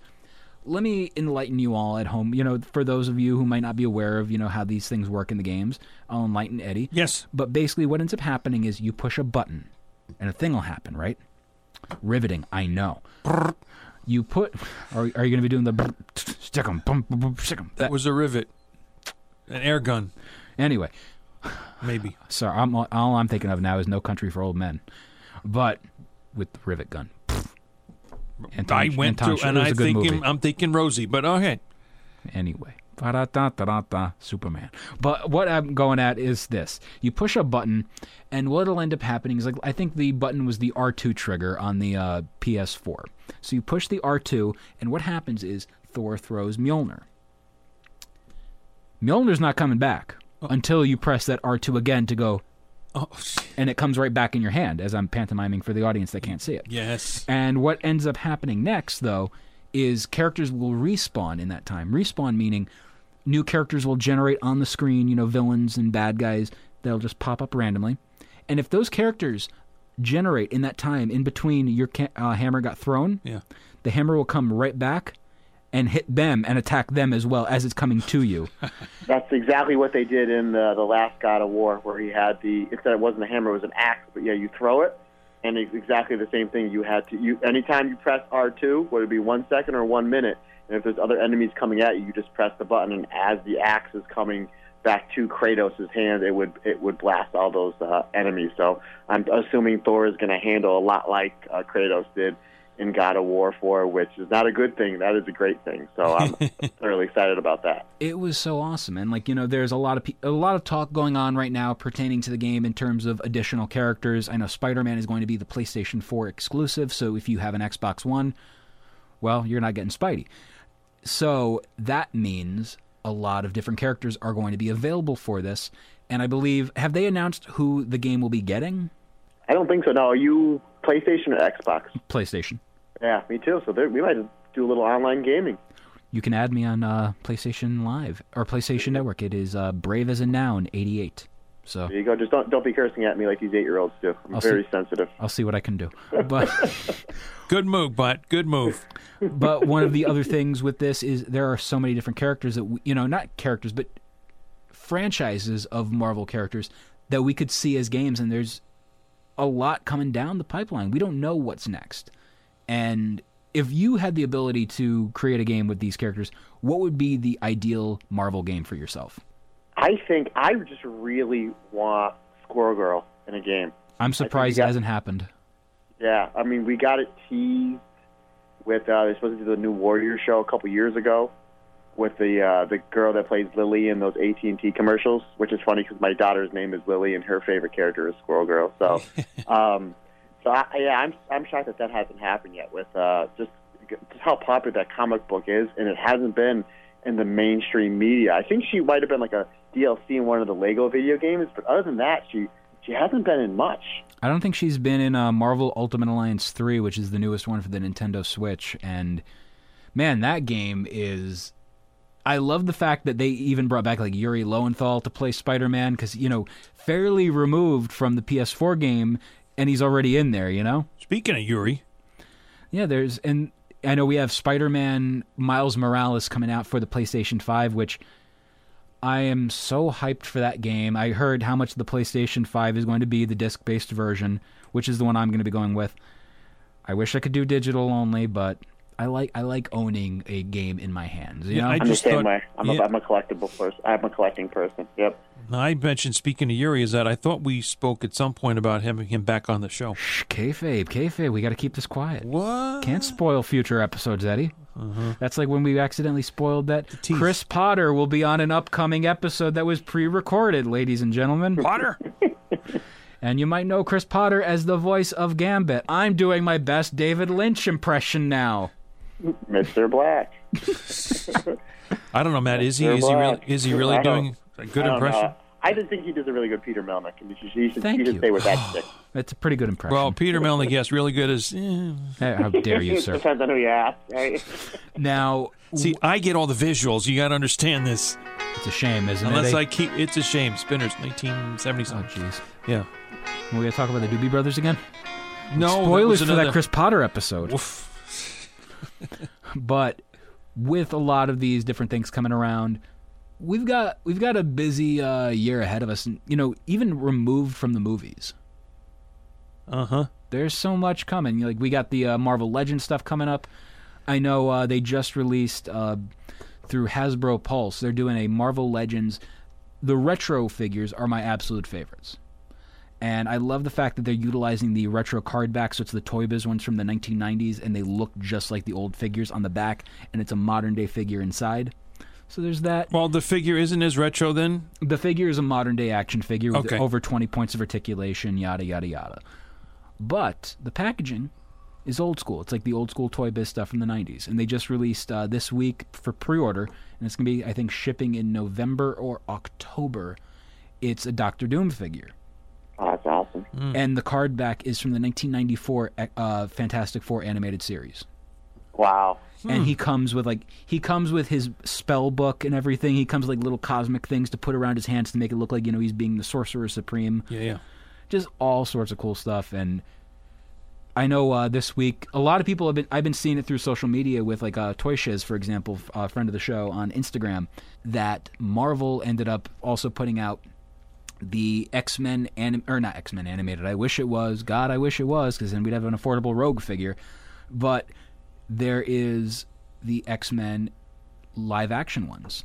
let me enlighten you all at home. You know, for those of you who might not be aware of, you know, how these things work in the games, I'll enlighten Eddie. Yes. But basically, what ends up happening is you push a button, and a thing will happen, right? Riveting, I know. You put. Are, are you going to be doing the stick 'em, bum, bum, bum, stick 'em? That was a rivet, an air gun, Anyway, maybe. sorry. I'm, all I'm thinking of now is No Country for Old Men, but with the rivet gun. I went Anton to, and it was I a thinking movie. I'm thinking Rosie, but okay. anyway. Superman. But what I'm going at is this. You push a button, and what'll end up happening is like I think the button was the R2 trigger on the uh, PS4. So you push the R2, and what happens is Thor throws Mjolnir. Mjolnir's not coming back until you press that R2 again to go, Oh, and it comes right back in your hand as I'm pantomiming for the audience that can't see it. yes. And what ends up happening next, though, is characters will respawn in that time. Respawn meaning new characters will generate on the screen, you know, villains and bad guys that'll just pop up randomly. And if those characters generate in that time in between your ca- uh, hammer got thrown, Yeah. the hammer will come right back and hit them and attack them as well as it's coming to you. That's exactly what they did in the, the last God of War, where he had the instead it wasn't a hammer, it was an axe. But yeah, you throw it, and it's exactly the same thing. You had to you anytime you press R two, whether it be one second or one minute, and if there's other enemies coming at you, you just press the button, and as the axe is coming back to Kratos' hand, it would it would blast all those uh, enemies. So I'm assuming Thor is going to handle a lot like uh, Kratos did in God of War 4, which is not a good thing. That is a great thing. So I'm thoroughly excited about that. it was so awesome and like you know there's a lot of pe- a lot of talk going on right now pertaining to the game in terms of additional characters i know spider-man is going to be the playstation 4 exclusive so if you have an xbox one well you're not getting spidey so that means a lot of different characters are going to be available for this. And I believe, have they announced who the game will be getting? I don't think so. No, are you PlayStation or Xbox? PlayStation. Yeah, me too. So there, we might do a little online gaming. You can add me on uh, PlayStation Live or PlayStation Network. It is uh, Brave as a Noun 88. So There you go. Just don't don't be cursing at me like these eight year olds do. I'm I'll very see. sensitive. I'll see what I can do. But Good move, but good move. but one of the other things with this is there are so many different characters that we, you know not characters but franchises of Marvel characters that we could see as games, and there's a lot coming down the pipeline. We don't know what's next, and if you had the ability to create a game with these characters, what would be the ideal Marvel game for yourself? I think I just really want Squirrel Girl in a game. I'm surprised got- it hasn't happened. Yeah, I mean, we got it teased with uh, they're supposed to do the new Warrior show a couple years ago with the uh, the girl that plays Lily in those AT and T commercials, which is funny because my daughter's name is Lily and her favorite character is Squirrel Girl. So, um, so I, yeah, I'm I'm shocked that that hasn't happened yet with uh, just just how popular that comic book is, and it hasn't been in the mainstream media. I think she might have been like a DLC in one of the Lego video games, but other than that, she she hasn't been in much. I don't think she's been in uh, Marvel Ultimate Alliance 3, which is the newest one for the Nintendo Switch. And man, that game is. I love the fact that they even brought back like Yuri Lowenthal to play Spider Man because, you know, fairly removed from the PS4 game, and he's already in there, you know? Speaking of Yuri, Yeah, there's. And I know we have Spider Man Miles Morales coming out for the PlayStation 5, which. I am so hyped for that game. I heard how much the PlayStation 5 is going to be the disc based version, which is the one I'm going to be going with. I wish I could do digital only, but I like I like owning a game in my hands. You Yeah, know, I I'm the just same thought- way. I'm, yeah. a, I'm a collectible person. I'm a collecting person. Yep. I mentioned speaking to Yuri is that I thought we spoke at some point about having him back on the show. Shh, kayfabe, kayfabe. We got to keep this quiet. What? Can't spoil future episodes, Eddie. Uh-huh. That's like when we accidentally spoiled that tease. Chris Potter will be on an upcoming episode that was pre-recorded, ladies and gentlemen. Potter? And you might know Chris Potter as the voice of Gambit. I'm doing my best David Lynch impression now. Mr. Black. I don't know, Matt. Is he They're is he really black. is he really I doing a good I don't know. impression? I just think he does a really good Peter Melnick, and you should, you should, Thank you should you. stay with that stick. That's a pretty good impression. Well, Peter Melnick, yes, really good as. eh. How dare you, sir? depends on who you ask. Right? Now, See, I get all the visuals. You got to understand this. it's a shame, isn't Unless it? I keep, it's a shame. Spinners, 1970 Oh, something. jeez. Yeah. We're going to talk about the Doobie Brothers again? No that Spoilers was for that Chris Potter episode. Oof. But with a lot of these different things coming around, we've got we've got a busy uh, year ahead of us. And, you know, even removed from the movies. Uh huh. there's so much coming. Like we got the uh, Marvel Legends stuff coming up. I know uh, they just released uh, through Hasbro Pulse. They're doing a Marvel Legends. The retro figures are my absolute favorites, and I love the fact that they're utilizing the retro card back. So it's the Toy Biz ones from the 1990s, and they look just like the old figures on the back, and it's a modern day figure inside. So there's that. Well, the figure isn't as retro then. The figure is a modern day action figure with Okay. over 20 points of articulation, yada, yada, yada. But the packaging is old school. It's like the old school Toy Biz stuff from the 90s. And they just released uh, this week for pre order, and it's going to be, I think, shipping in November or October. It's a Doctor Doom figure. That's awesome. And the card back is from the 1994 uh, Fantastic Four animated series. Wow. and he comes with like he comes with his spell book and everything. He comes with like little cosmic things to put around his hands to make it look like you know he's being the sorcerer supreme. Yeah, yeah. Just all sorts of cool stuff. And I know uh, this week a lot of people have been I've been seeing it through social media with like uh, Toy Shiz, for example, f- a friend of the show on Instagram, that Marvel ended up also putting out the X Men anim- or not X Men animated. I wish it was. God, I wish it was because then we'd have an affordable Rogue figure. But there is the X Men live action ones.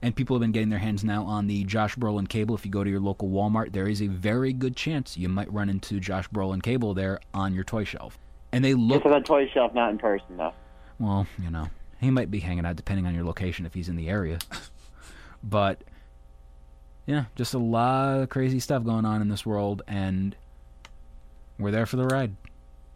And people have been getting their hands now on the Josh Brolin cable. If you go to your local Walmart, there is a very good chance you might run into Josh Brolin cable there on your toy shelf. And they look Just on the toy shelf, not in person, though. well, you know, he might be hanging out depending on your location if he's in the area. but yeah, just a lot of crazy stuff going on in this world, and we're there for the ride.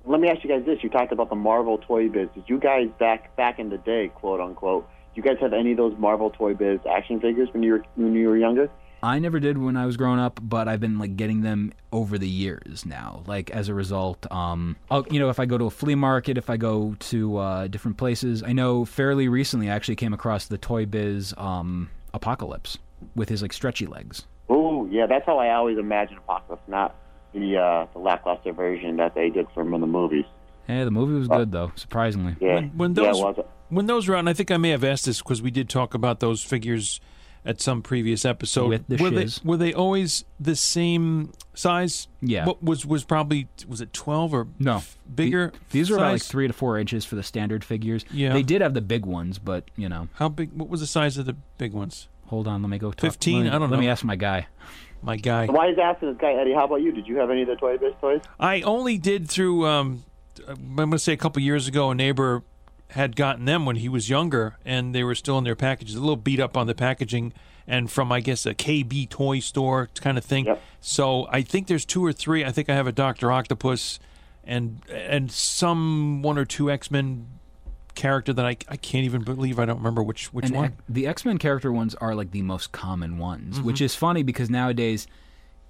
Let me ask you guys this: You talked about the Marvel toy biz. Did you guys back back in the day, quote unquote, Do you guys have any of those Marvel Toy Biz action figures when you were when you were younger? I never did when I was growing up, but I've been like getting them over the years now. Like as a result, um, I'll, you know, if I go to a flea market, if I go to uh, different places, I know fairly recently I actually came across the Toy Biz um, Apocalypse with his like stretchy legs. Oh, yeah, that's how I always imagine Apocalypse, not the uh, the lackluster version that they did for from in the movies. Yeah, the movie was good though, surprisingly. Yeah, When, when those it was. when those were out, I think I may have asked this because we did talk about those figures at some previous episode. With the were they were they always the same size? Yeah. What was was probably was it twelve or No. f- bigger? The- these were about like three to four inches for the standard figures. Yeah. They did have the big ones, but you know, How big? What was the size of the big ones? Hold on, let me go. Talk. 15? Let me- I don't Let me ask my guy. My guy. Why is asking this guy Eddie? How about you? Did you have any of the Toy Biz toys? I only did through. Um, I'm going to say a couple years ago, a neighbor had gotten them when he was younger, and they were still in their packages. A little beat up on the packaging, and from I guess a KB toy store kind of thing. Yep. So I think there's two or three. I think I have a Doctor Octopus, and and some one or two X Men character that I I can't even believe I don't remember which which And one. The X Men character ones are like the most common ones, Mm-hmm. which is funny because nowadays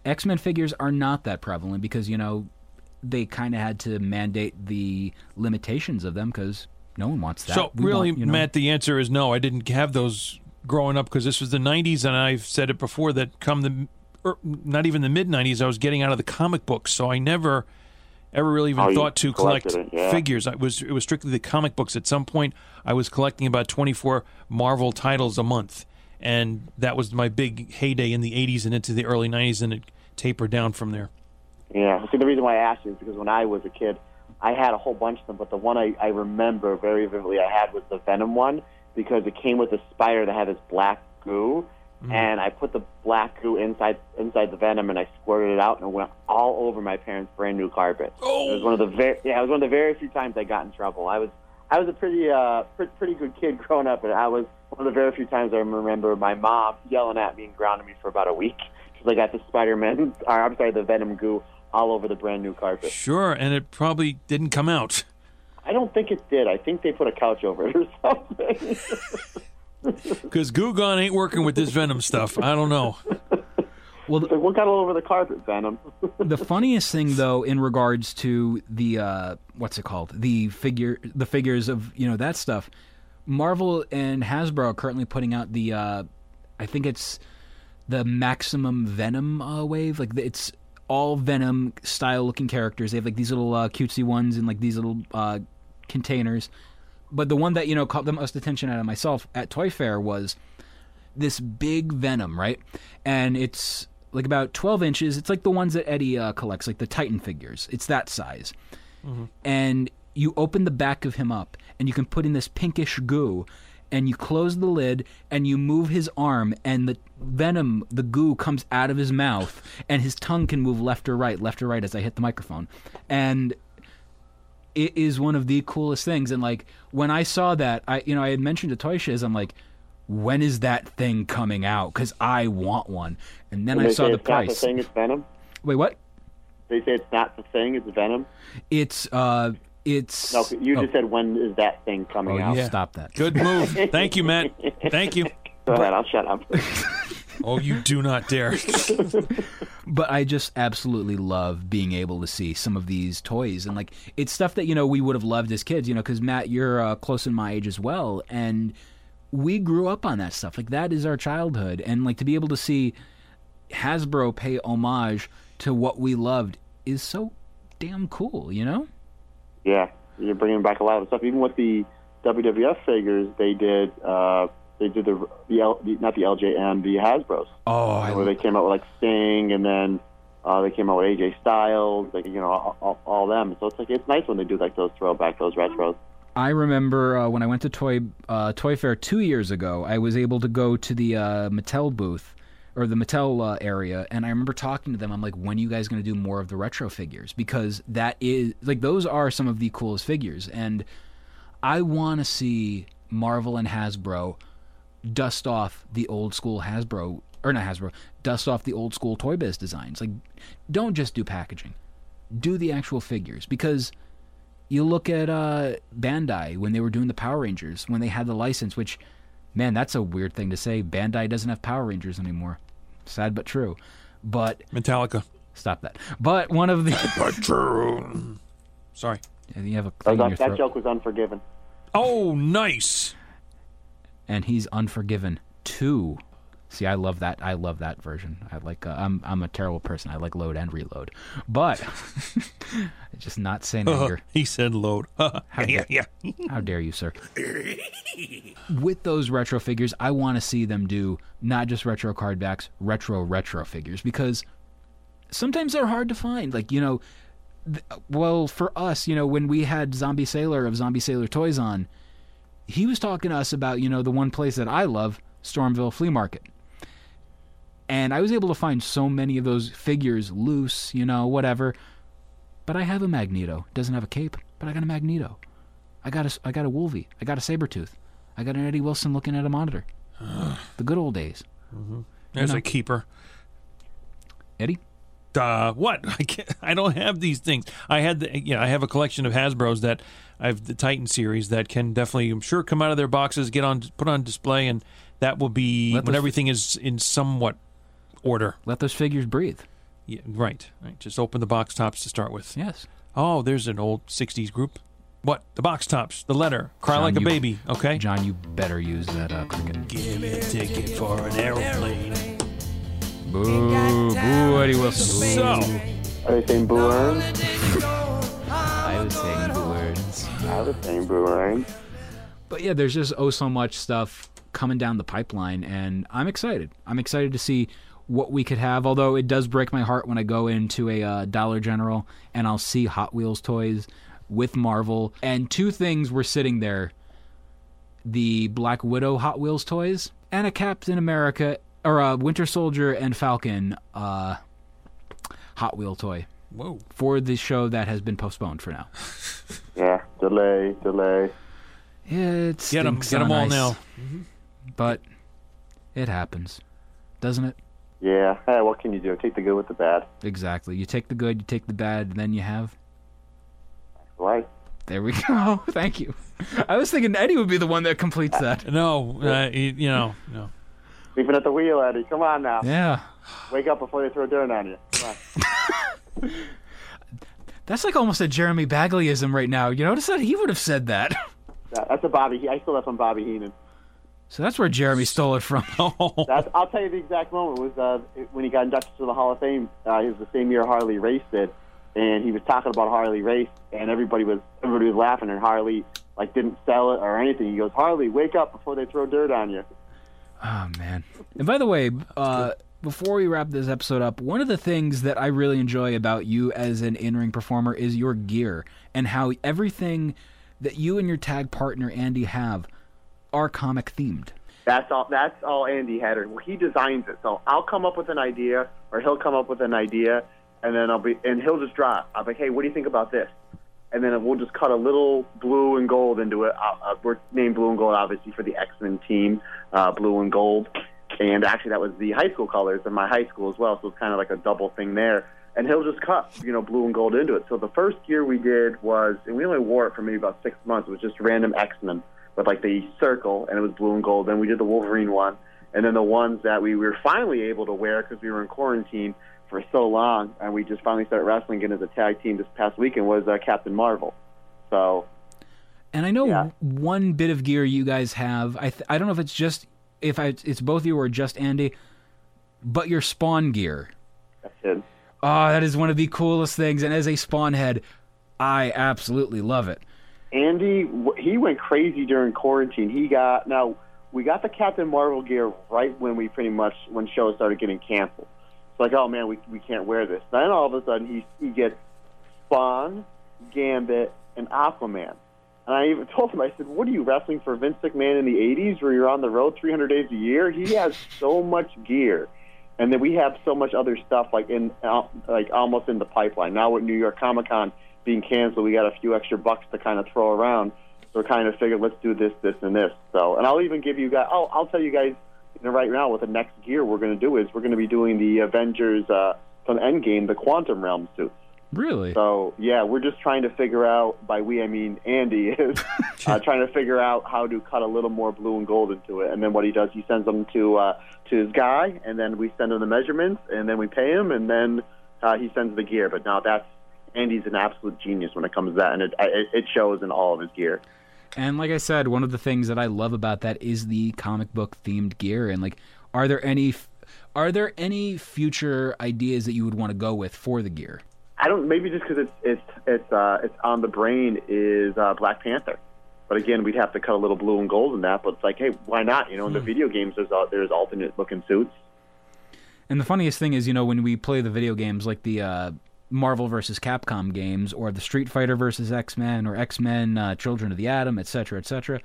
X Men figures are not that prevalent because you know they kind of had to mandate the limitations of them because no one wants that. So We really, want, you know- Matt, the answer is no. I didn't have those growing up because this was the '90s, and I've said it before that come the er, not even the mid '90s, I was getting out of the comic books, so I never ever really even Oh, thought to collect it, yeah. figures. I was it was strictly the comic books. At some point, I was collecting about 24 Marvel titles a month, and that was my big heyday in the '80s and into the early '90s, and it tapered down from there. Yeah. See, the reason why I asked you is because when I was a kid, I had a whole bunch of them, but the one I, I remember very vividly I had was the Venom one because it came with a spider that had this black goo, and I put the black goo inside inside the Venom and I squirted it out and it went all over my parents' brand new carpet. Oh. It was one of the very yeah, it was one of the very few times I got in trouble. I was I was a pretty uh pretty, pretty good kid growing up, and I was one of the very few times I remember my mom yelling at me and grounding me for about a week because I got the Spider-Man, or I'm sorry, the Venom goo all over the brand new carpet. Sure, and it probably didn't come out. I don't think it did. I think they put a couch over it or something. Because Goo Gone ain't working with this Venom stuff. I don't know. well, Like, what got all over the carpet, Venom? the funniest thing though in regards to the uh, what's it called the figure the figures of you know that stuff marvel and hasbro are currently putting out the uh, i think it's the maximum venom uh, wave like it's all venom style looking characters they have like these little uh, cutesy ones in like these little uh, containers but the one that you know caught the most attention out of myself at toy fair was this big venom, right? And it's like about 12 inches. It's like the ones that Eddie uh, collects, like the Titan figures. It's that size. And you open the back of him up, and you can put in this pinkish goo, and you close the lid, and you move his arm, and the venom, the goo comes out of his mouth, and his tongue can move left or right, left or right as I hit the microphone. And it is one of the coolest things. And like when I saw that, I you know I had mentioned to Toy Shiz, I'm like, when is that thing coming out? Because I want one. And then And I saw say the it's not the price. thing, it's Venom. Wait, what? They say it's not the thing, it's Venom. It's uh, it's. No, you oh, just said when is that thing coming oh, out? you Yeah. stop that. Good move. Thank you, Matt. Thank you. Go ahead, I'll shut up. Oh, you do not dare. But I just absolutely love being able to see some of these toys, and like it's stuff that you know we would have loved as kids, you know, because Matt, you're uh, close in my age as well, and we grew up on that stuff. Like that is our childhood, and like to be able to see Hasbro pay homage to what we loved is so damn cool, you know. yeah, you're bringing back a lot of stuff. Even with the WWF figures, they did. Uh, they did the the, L, the not the LJN, the Hasbro's, Oh, I where they came out with like Sting, and then uh, they came out with AJ Styles, like you know, all, all, all them. So it's like it's nice when they do like those throwback, those retros. I remember uh, when I went to Toy uh, Toy Fair two years ago. I was able to go to the uh, Mattel booth or the Mattel uh, area, and I remember talking to them. I'm like, "When are you guys going to do more of the retro figures? Because that is like those are some of the coolest figures, and I want to see Marvel and Hasbro dust off the old school Hasbro or not Hasbro, dust off the old school Toy Biz designs. Like, don't just do packaging, do the actual figures because." You look at uh, Bandai when they were doing the Power Rangers, when they had the license, which Man, that's a weird thing to say. Bandai doesn't have Power Rangers anymore. Sad but true. But Metallica. stop that. But one of the But true. Sorry. you have a That, thing that, that joke was unforgiven. Oh, nice. And he's Unforgiven two. See, I love that. I love that version. I like. Uh, I'm I'm a terrible person. I like load and reload, but just not saying anger. he said load. yeah, yeah, yeah. How dare you, sir? With those retro figures, I want to see them do not just retro card backs, retro retro figures because sometimes they're hard to find. Like you know, th- well for us, you know, when we had Zombie Sailor of Zombie Sailor Toys on, he was talking to us about you know the one place that I love, Stormville Flea Market. And I was able to find so many of those figures loose, you know, whatever. But I have a Magneto. Doesn't have a cape, but I got a Magneto. I got a, I got a Wolvie. I got a Sabretooth. I got an Eddie Wilson looking at a monitor. the good old days. There's know. a keeper. Eddie? Uh, what? I can't, I don't have these things. I had the, you know, I have a collection of Hasbro's that I've the Titan series that can definitely, I'm sure, come out of their boxes, get on, put on display, and that will be Let when those- everything is in somewhat order. Let those figures breathe. Yeah, right, right. Just open the box tops to start with. Yes. Oh, there's an old '60s group. What? The box tops, the letter, cry John, like a you- baby. Okay. John, you better use that uh, cricket. Give me a ticket for an airplane. Boo, boo, Eddie Wilson. So, Are they saying boo earn? I was saying the words. I was saying boo earn. But yeah, there's just oh so much stuff coming down the pipeline, and I'm excited. I'm excited to see what we could have. Although it does break my heart when I go into a uh, Dollar General and I'll see Hot Wheels toys with Marvel, and two things were sitting there: the Black Widow Hot Wheels toys and a Captain America or a Winter Soldier and Falcon uh, Hot Wheel toy whoa. for the show that has been postponed for now. Yeah, delay, delay. It Get 'em. stinks Get 'em on all ice, now. But it happens, doesn't it? Yeah, hey, what can you do? Take the good with the bad. Exactly. You take the good, you take the bad, and then you have. Right? There we go. Thank you. I was thinking Eddie would be the one that completes that. No, uh, you you know, no. Sleeping at the wheel, Eddie. Come on now. Yeah. Wake up before they throw dirt on you. Come on. That's like almost a Jeremy Bagleyism right now. You notice that? He would have said that. That- That's a Bobby. I stole that from Bobby Heenan. So that's where Jeremy stole it from. That's, I'll tell you the exact moment was uh, when he got inducted to the Hall of Fame. Uh, it was the same year Harley Race did, and he was talking about Harley Race, and everybody was everybody was laughing, and Harley like didn't sell it or anything. He goes, "Harley, wake up before they throw dirt on you." Oh man! And by the way, uh, before we wrap this episode up, one of the things that I really enjoy about you as an in-ring performer is your gear and how everything that you and your tag partner Andy have are comic themed. That's all. That's all Andy. Well, he designs it, so I'll come up with an idea, or he'll come up with an idea, and then I'll be, and he'll just draw. I'll be "Hey, what do you think about this?" And then we'll just cut a little blue and gold into it. Uh, we're named blue and gold, obviously, for the X Men team, uh, blue and gold. And actually, that was the high school colors in my high school as well. So it's kind of like a double thing there. And he'll just cut, you know, blue and gold into it. So the first gear we did was, and we only wore it for maybe about six months. It was just random X Men with like the circle, and it was blue and gold. Then we did the Wolverine one, and then the ones that we were finally able to wear because we were in quarantine for so long, and we just finally started wrestling again as a tag team this past weekend was uh, Captain Marvel. So And I know Yeah. one bit of gear you guys have. I th- I don't know if it's just if I, it's both of you or just Andy, but your spawn gear. that's it. Oh, ah, that is one of the coolest things. And as a spawn head, I absolutely love it. Andy, he went crazy during quarantine. He got now we got the Captain Marvel gear right when we pretty much when shows started getting canceled. It's like, oh man, we we can't wear this. Then all of a sudden he he gets Spawn, Gambit, and Aquaman. And I even told him, I said, "What are you wrestling for Vince McMahon in the '80s, where you're on the road 300 days a year? He has so much gear, and then we have so much other stuff like in uh, like almost in the pipeline. Now with New York Comic Con being canceled, we got a few extra bucks to kind of throw around. So we're kind of figured, let's do this, this, and this. So, and I'll even give you guys. Oh, I'll tell you guys you know, right now what the next gear we're going to do is we're going to be doing the Avengers uh, from Endgame, the Quantum Realm suits. Really? So yeah, we're just trying to figure out. By we, I mean Andy is uh, trying to figure out how to cut a little more blue and gold into it. And then what he does, he sends them to uh, to his guy, and then we send him the measurements, and then we pay him, and then uh, he sends the gear. But now that's Andy's an absolute genius when it comes to that, and it it, it shows in all of his gear. And like I said, one of the things that I love about that is the comic book themed gear. And like, are there any are there any future ideas that you would want to go with for the gear? I don't. Maybe just because it's it's it's uh, it's on the brain is uh, Black Panther. But again, we'd have to cut a little blue and gold in that. But it's like, hey, why not? You know, in the video games, there's uh, there's alternate looking suits. And the funniest thing is, you know, when we play the video games like the uh, Marvel versus Capcom games, or the Street Fighter versus X Men, or X Men uh, Children of the Atom, etc., etc.,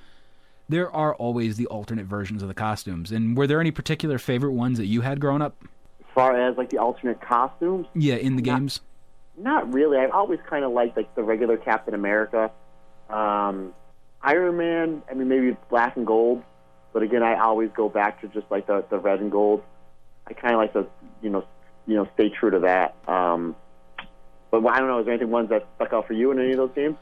there are always the alternate versions of the costumes. And were there any particular favorite ones that you had growing up? As far as like the alternate costumes, Yeah, in the Not- games. Not really. I've always kind of liked like the regular Captain America, um, Iron Man. I mean, maybe it's black and gold, but again, I always go back to just like the the red and gold. I kind of like to you know you know stay true to that. Um, but I don't know. Is there anything ones that stuck out for you in any of those games?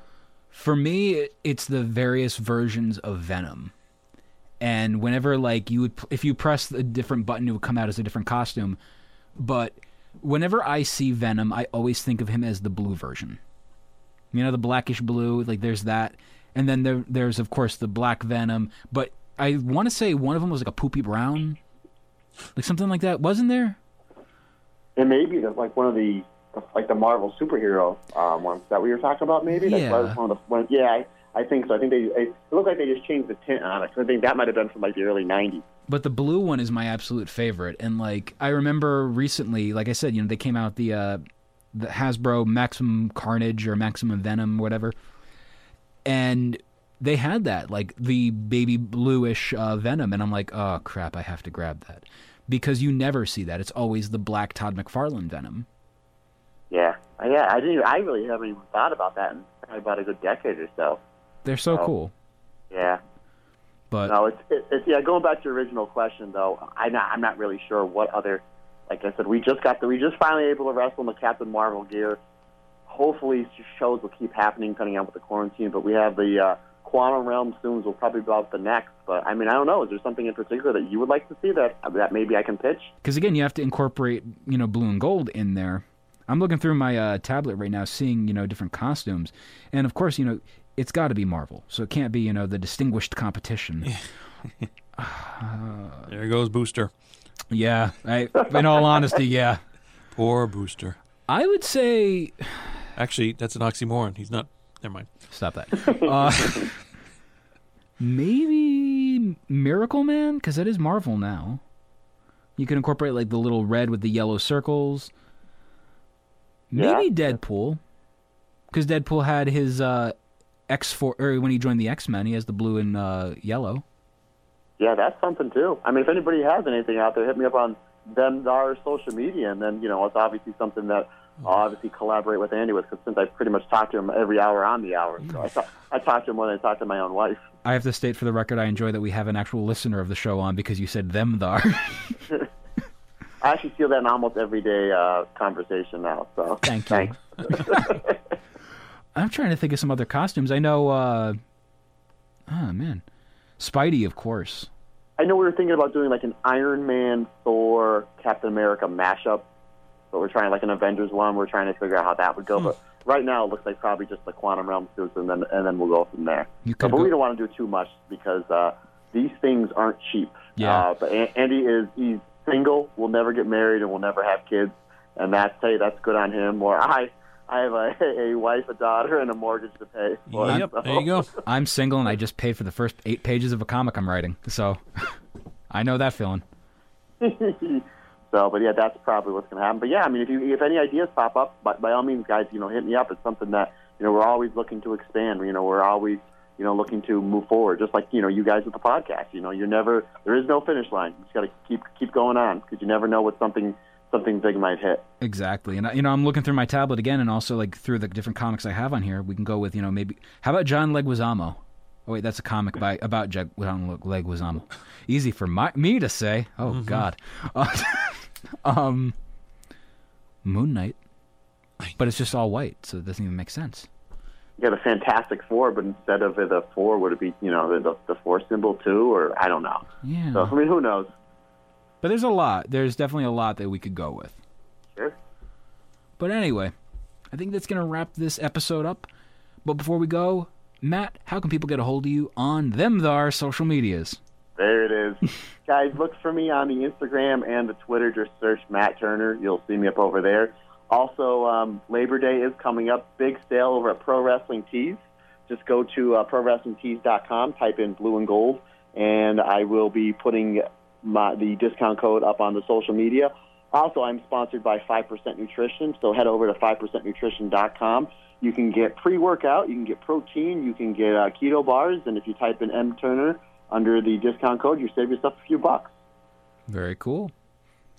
For me, it's the various versions of Venom. And whenever like you would, if you press a different button, it would come out as a different costume. But whenever I see Venom, I always think of him as the blue version. You know, the blackish blue. Like there's that, and then there, there's of course the black Venom. But I want to say one of them was like a poopy brown, like something like that. Wasn't there? And maybe the, like one of the like the Marvel superhero um, ones that we were talking about. Maybe Yeah. that was one of the one, yeah. I, I think so. I think they it looked like they just changed the tint on it. I think that might have been from like the early '90s. But the blue one is my absolute favorite, and like I remember recently, like I said, you know, they came out the uh, the Hasbro Maximum Carnage or Maximum Venom, whatever, and they had that like the baby bluish uh, Venom, and I'm like, oh crap, I have to grab that because you never see that. It's always the black Todd McFarlane Venom. Yeah, yeah. I didn't. I really haven't even thought about that in probably about a good decade or so. They're so Oh. cool, Yeah. but No, it's, it, it's yeah. Going back to your original question though, I'm not. I'm not really sure what other. Like I said, we just got the. We just finally able to wrestle in the Captain Marvel gear. Hopefully, shows will keep happening, depending on with the quarantine. But we have the uh, Quantum Realm soon. Will probably be about the next. But I mean, I don't know. Is there something in particular that you would like to see that that maybe I can pitch? because again, you have to incorporate you know blue and gold in there. I'm looking through my uh, tablet right now, seeing you know different costumes, and of course, you know it's got to be Marvel, so it can't be you know the distinguished competition. There goes Booster. yeah, I, in all honesty, yeah, Poor Booster. I would say Actually, that's an oxymoron. He's not. Never mind. stop that. Uh, maybe Miracleman, because that is Marvel now. You can incorporate like the little red with the yellow circles. Maybe Deadpool, because Deadpool had his uh, X four or when he joined the X Men, he has the blue and uh, yellow. Yeah, that's something too. I mean, if anybody has anything out there, hit me up on them our social media, and then you know it's obviously something that I'll obviously collaborate with Andy with, because since I pretty much talk to him every hour on the hour, so I talk, I talk to him more than I talk to my own wife. I have to state for the record, I enjoy that we have an actual listener of the show on because you said them thar. I actually feel that in almost everyday uh, conversation now. So Thank you. Thanks. I'm trying to think of some other costumes. I know. uh Oh man, Spidey, of course. I know we were thinking about doing like an Iron Man, Thor, Captain America mashup, but we're trying like an Avengers one. We're trying to figure out how that would go. But right now, it looks like probably just the Quantum Realm suits, and then and then we'll go from there. You could but go- we don't want to do too much because uh, these things aren't cheap. Yeah. Uh, but A- Andy is he's single, will never get married, and we'll never have kids, and that's hey, that's good on him. Or I, I have a, a wife, a daughter, and a mortgage to pay. for, Yep. so- There you go. I'm single and I just paid for the first eight pages of a comic I'm writing, so I know that feeling. So, but yeah, that's probably what's going to happen. But yeah, I mean, if you if any ideas pop up, by, by all means, guys, you know, hit me up. It's something that you know we're always looking to expand. You know, we're always you know looking to move forward. Just like you know, you guys with the podcast. You know, you're never there is no finish line. You just got to keep keep going on because you never know what something something big might hit. Exactly, and you know I'm looking through my tablet again, and also like through the different comics I have on here. We can go with you know maybe how about John Leguizamo? Oh wait, that's a comic by about Jag- John Leguizamo. Easy for my, me to say. Oh God, uh, um, Moon Knight. But it's just all white, so it doesn't even make sense. You got a Fantastic Four, but instead of the four, would it be you know the the four symbol too, or I don't know. Yeah. So I mean, who knows? But there's a lot. There's definitely a lot that we could go with. Sure. But anyway, I think that's going to wrap this episode up. But before we go, Matt, how can people get a hold of you on them thar social medias? There it is. Guys, look for me on the Instagram and the Twitter. Just search Matt Turner. You'll see me up over there. Also, um, Labor Day is coming up. Big sale over at Pro Wrestling Tees. Just go to uh, ProWrestlingTees.com, type in blue and gold, and I will be putting my, the discount code up on the social media. Also, I'm sponsored by 5% Nutrition, so head over to 5percentnutrition.com. You can get pre-workout, you can get protein, you can get uh, keto bars, and if you type in M Turner under the discount code, you save yourself a few bucks. Very cool.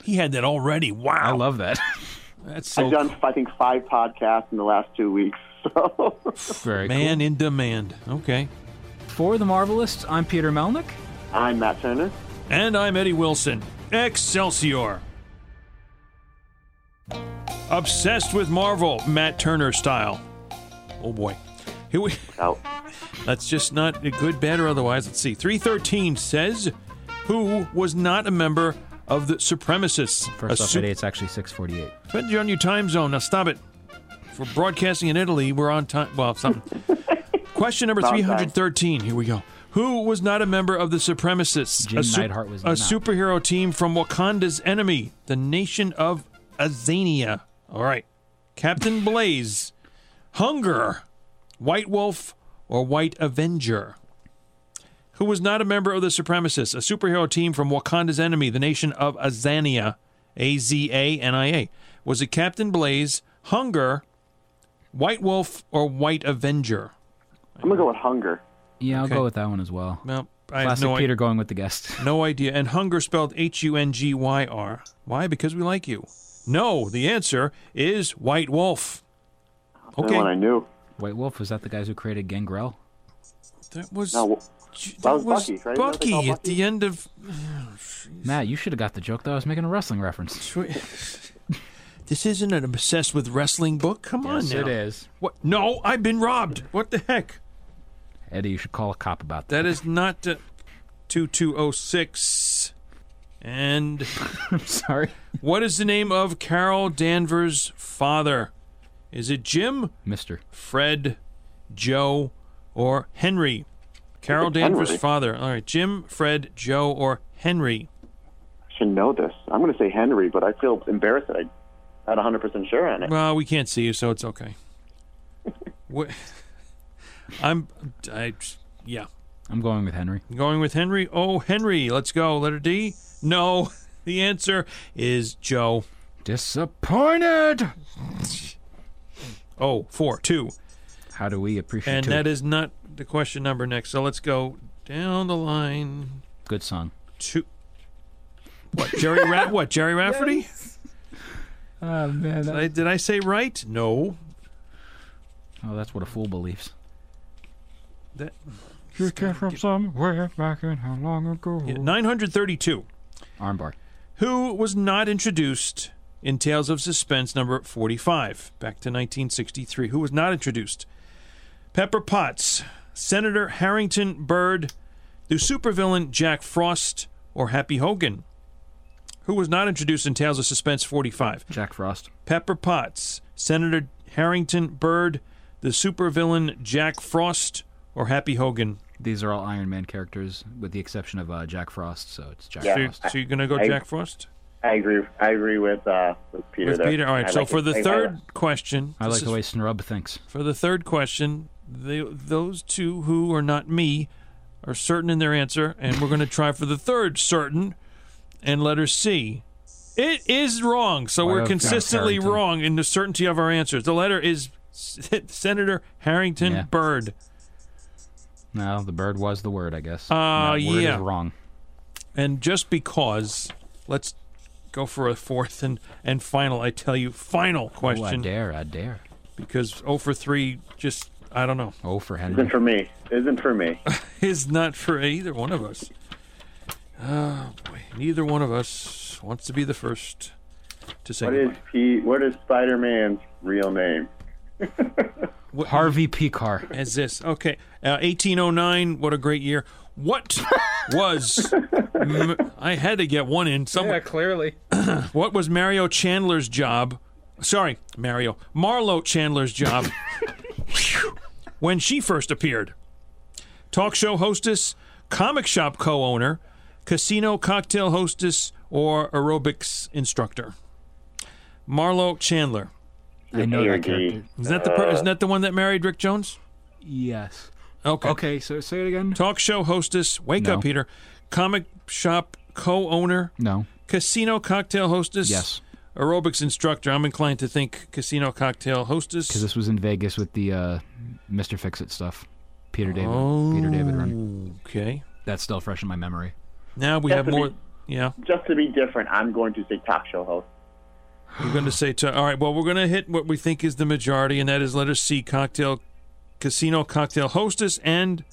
He had that already. Wow. I love that. That's so I've done, I think, five podcasts in the last two weeks. So, Very man in demand. Okay. For the Marvelists, I'm Peter Melnick. I'm Matt Turner. And I'm Eddie Wilson. Excelsior. Obsessed with Marvel, Matt Turner style. Oh boy. Here we Out. That's just not a good, bad, or otherwise. Let's see. 313 says, Who was not a member of the supremacists? First A off, sup- Eddie, it's actually 648. Depends on your time zone. Now stop it. For broadcasting in Italy, we're on time. Well, something. Question number 313. Here we go. Who was not a member of the supremacists? Jim a, sup- Neidhart was a superhero team from Wakanda's enemy, the nation of Azania. All right. Captain Blaze, Hunger, White Wolf, or White Avenger? Who was not a member of the supremacists? A superhero team from Wakanda's enemy, the nation of Azania. A Z A N I A. Was it Captain Blaze, Hunger, White Wolf, or White Avenger? I'm going to go with hunger. Yeah, I'll Okay. go with that one as well. Well, I Classic no, i- Peter going with the guest. no idea. And Hunger spelled H U N G Y R. Why? Because we like you. No, the answer is White Wolf. The Okay. one I knew. White Wolf, was that the guys who created Gangrel? That was No, that, was Bucky, right? Isn't that what they Bucky at the end of. Matt, you should have got the joke that I was making a wrestling reference. This isn't an obsessed with wrestling book. Come on now. is. What? No, I've been robbed. What the heck? Eddie, you should call a cop about that. That is not uh, 2206. And I'm sorry. what is the name of Carol Danvers' father? Is it Jim, Mister. Fred, Joe, or Henry? Carol Danvers' Henry. father. All right, Jim, Fred, Joe, or Henry? I should know this. I'm going to say Henry, but I feel embarrassed that I'm not 100% sure on it. Well, we can't see you, so it's okay. Wh- I'm, I, yeah. I'm going with Henry. Going with Henry. Oh, Henry. Let's go. Letter D. No. The answer is Joe. Disappointed. Oh, four, two. How do we appreciate And two? that is not the question number next. So let's go down the line. Good song. Two. What, Jerry Rat? What, Gerry Rafferty? Oh man. Did I, did I say right? No. Oh, that's what a fool believes. That, You came from somewhere back in how long ago? yeah, 932. Armbar. Who was not introduced in Tales of Suspense number 45, back to 1963? Who was not introduced? Pepper Potts, Senator Harrington Byrd, the supervillain Jack Frost, or Happy Hogan? Who was not introduced in Tales of Suspense 45? Jack Frost. Pepper Potts, Senator Harrington Byrd, the supervillain Jack Frost, or Happy Hogan? These are all Iron Man characters, with the exception of uh, Jack Frost. So it's Jack Yeah. Frost. so you're going to go I- Jack Frost? I agree. I agree with uh, with Peter. With. Peter. All right. I so like for it. the I- I- third question, I like is the way Snrub thinks. For the third question, they, those two who are not me are certain in their answer, and we're going to try for the third certain and letter C. It is wrong, so Why we're consistently wrong in the certainty of our answers. The letter is S- Senator Harrington Yeah. Byrd. No, the bird was the word, I guess. Uh, And that word yeah. is wrong. And just because, let's go for a fourth and, and final, I tell you, final Oh, I question. dare, I dare. because 0 for 3 just, I don't know. Oh, for Henry. Isn't for me. Isn't for me. is not for either one of us. Oh boy, neither one of us wants to be the first to say What is goodbye. P? What is Spider-Man's real name. What- Harvey Picar. as this. Okay, uh, 1809. What a great year. What was? M- I had to get one in. Some, yeah, clearly. What was Mario Chandler's job? Sorry, Mario. Marlo Chandler's job when she first appeared. Talk show hostess, comic shop co owner, casino cocktail hostess, or aerobics instructor? Marlo Chandler. I know that ARD. character. Is that the per- isn't that the one that married Rick Jones? Yes. Okay. Okay, so say it again. Talk show hostess. Wake No. up, Peter. Comic shop co owner. No. Casino cocktail hostess. Yes. Aerobics instructor. I'm inclined to think casino cocktail hostess. Because this was in Vegas with the uh, Mr. Fix It stuff. Peter David. Peter David run. Okay. That's still fresh in my memory. Now we That's have a more. big- Yeah. Just to be different, I'm going to say talk show host. You're going to say to. All right. Well, we're going to hit what we think is the majority, and that is letter C, cocktail, casino cocktail hostess, and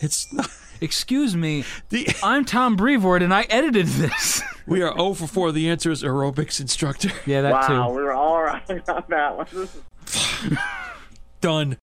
it's not. Excuse me. The, I'm Tom Brevoort, and I edited this. we are 0 for 4. The answer is aerobics instructor. yeah, that Wow, too. we were all right on that one. Done.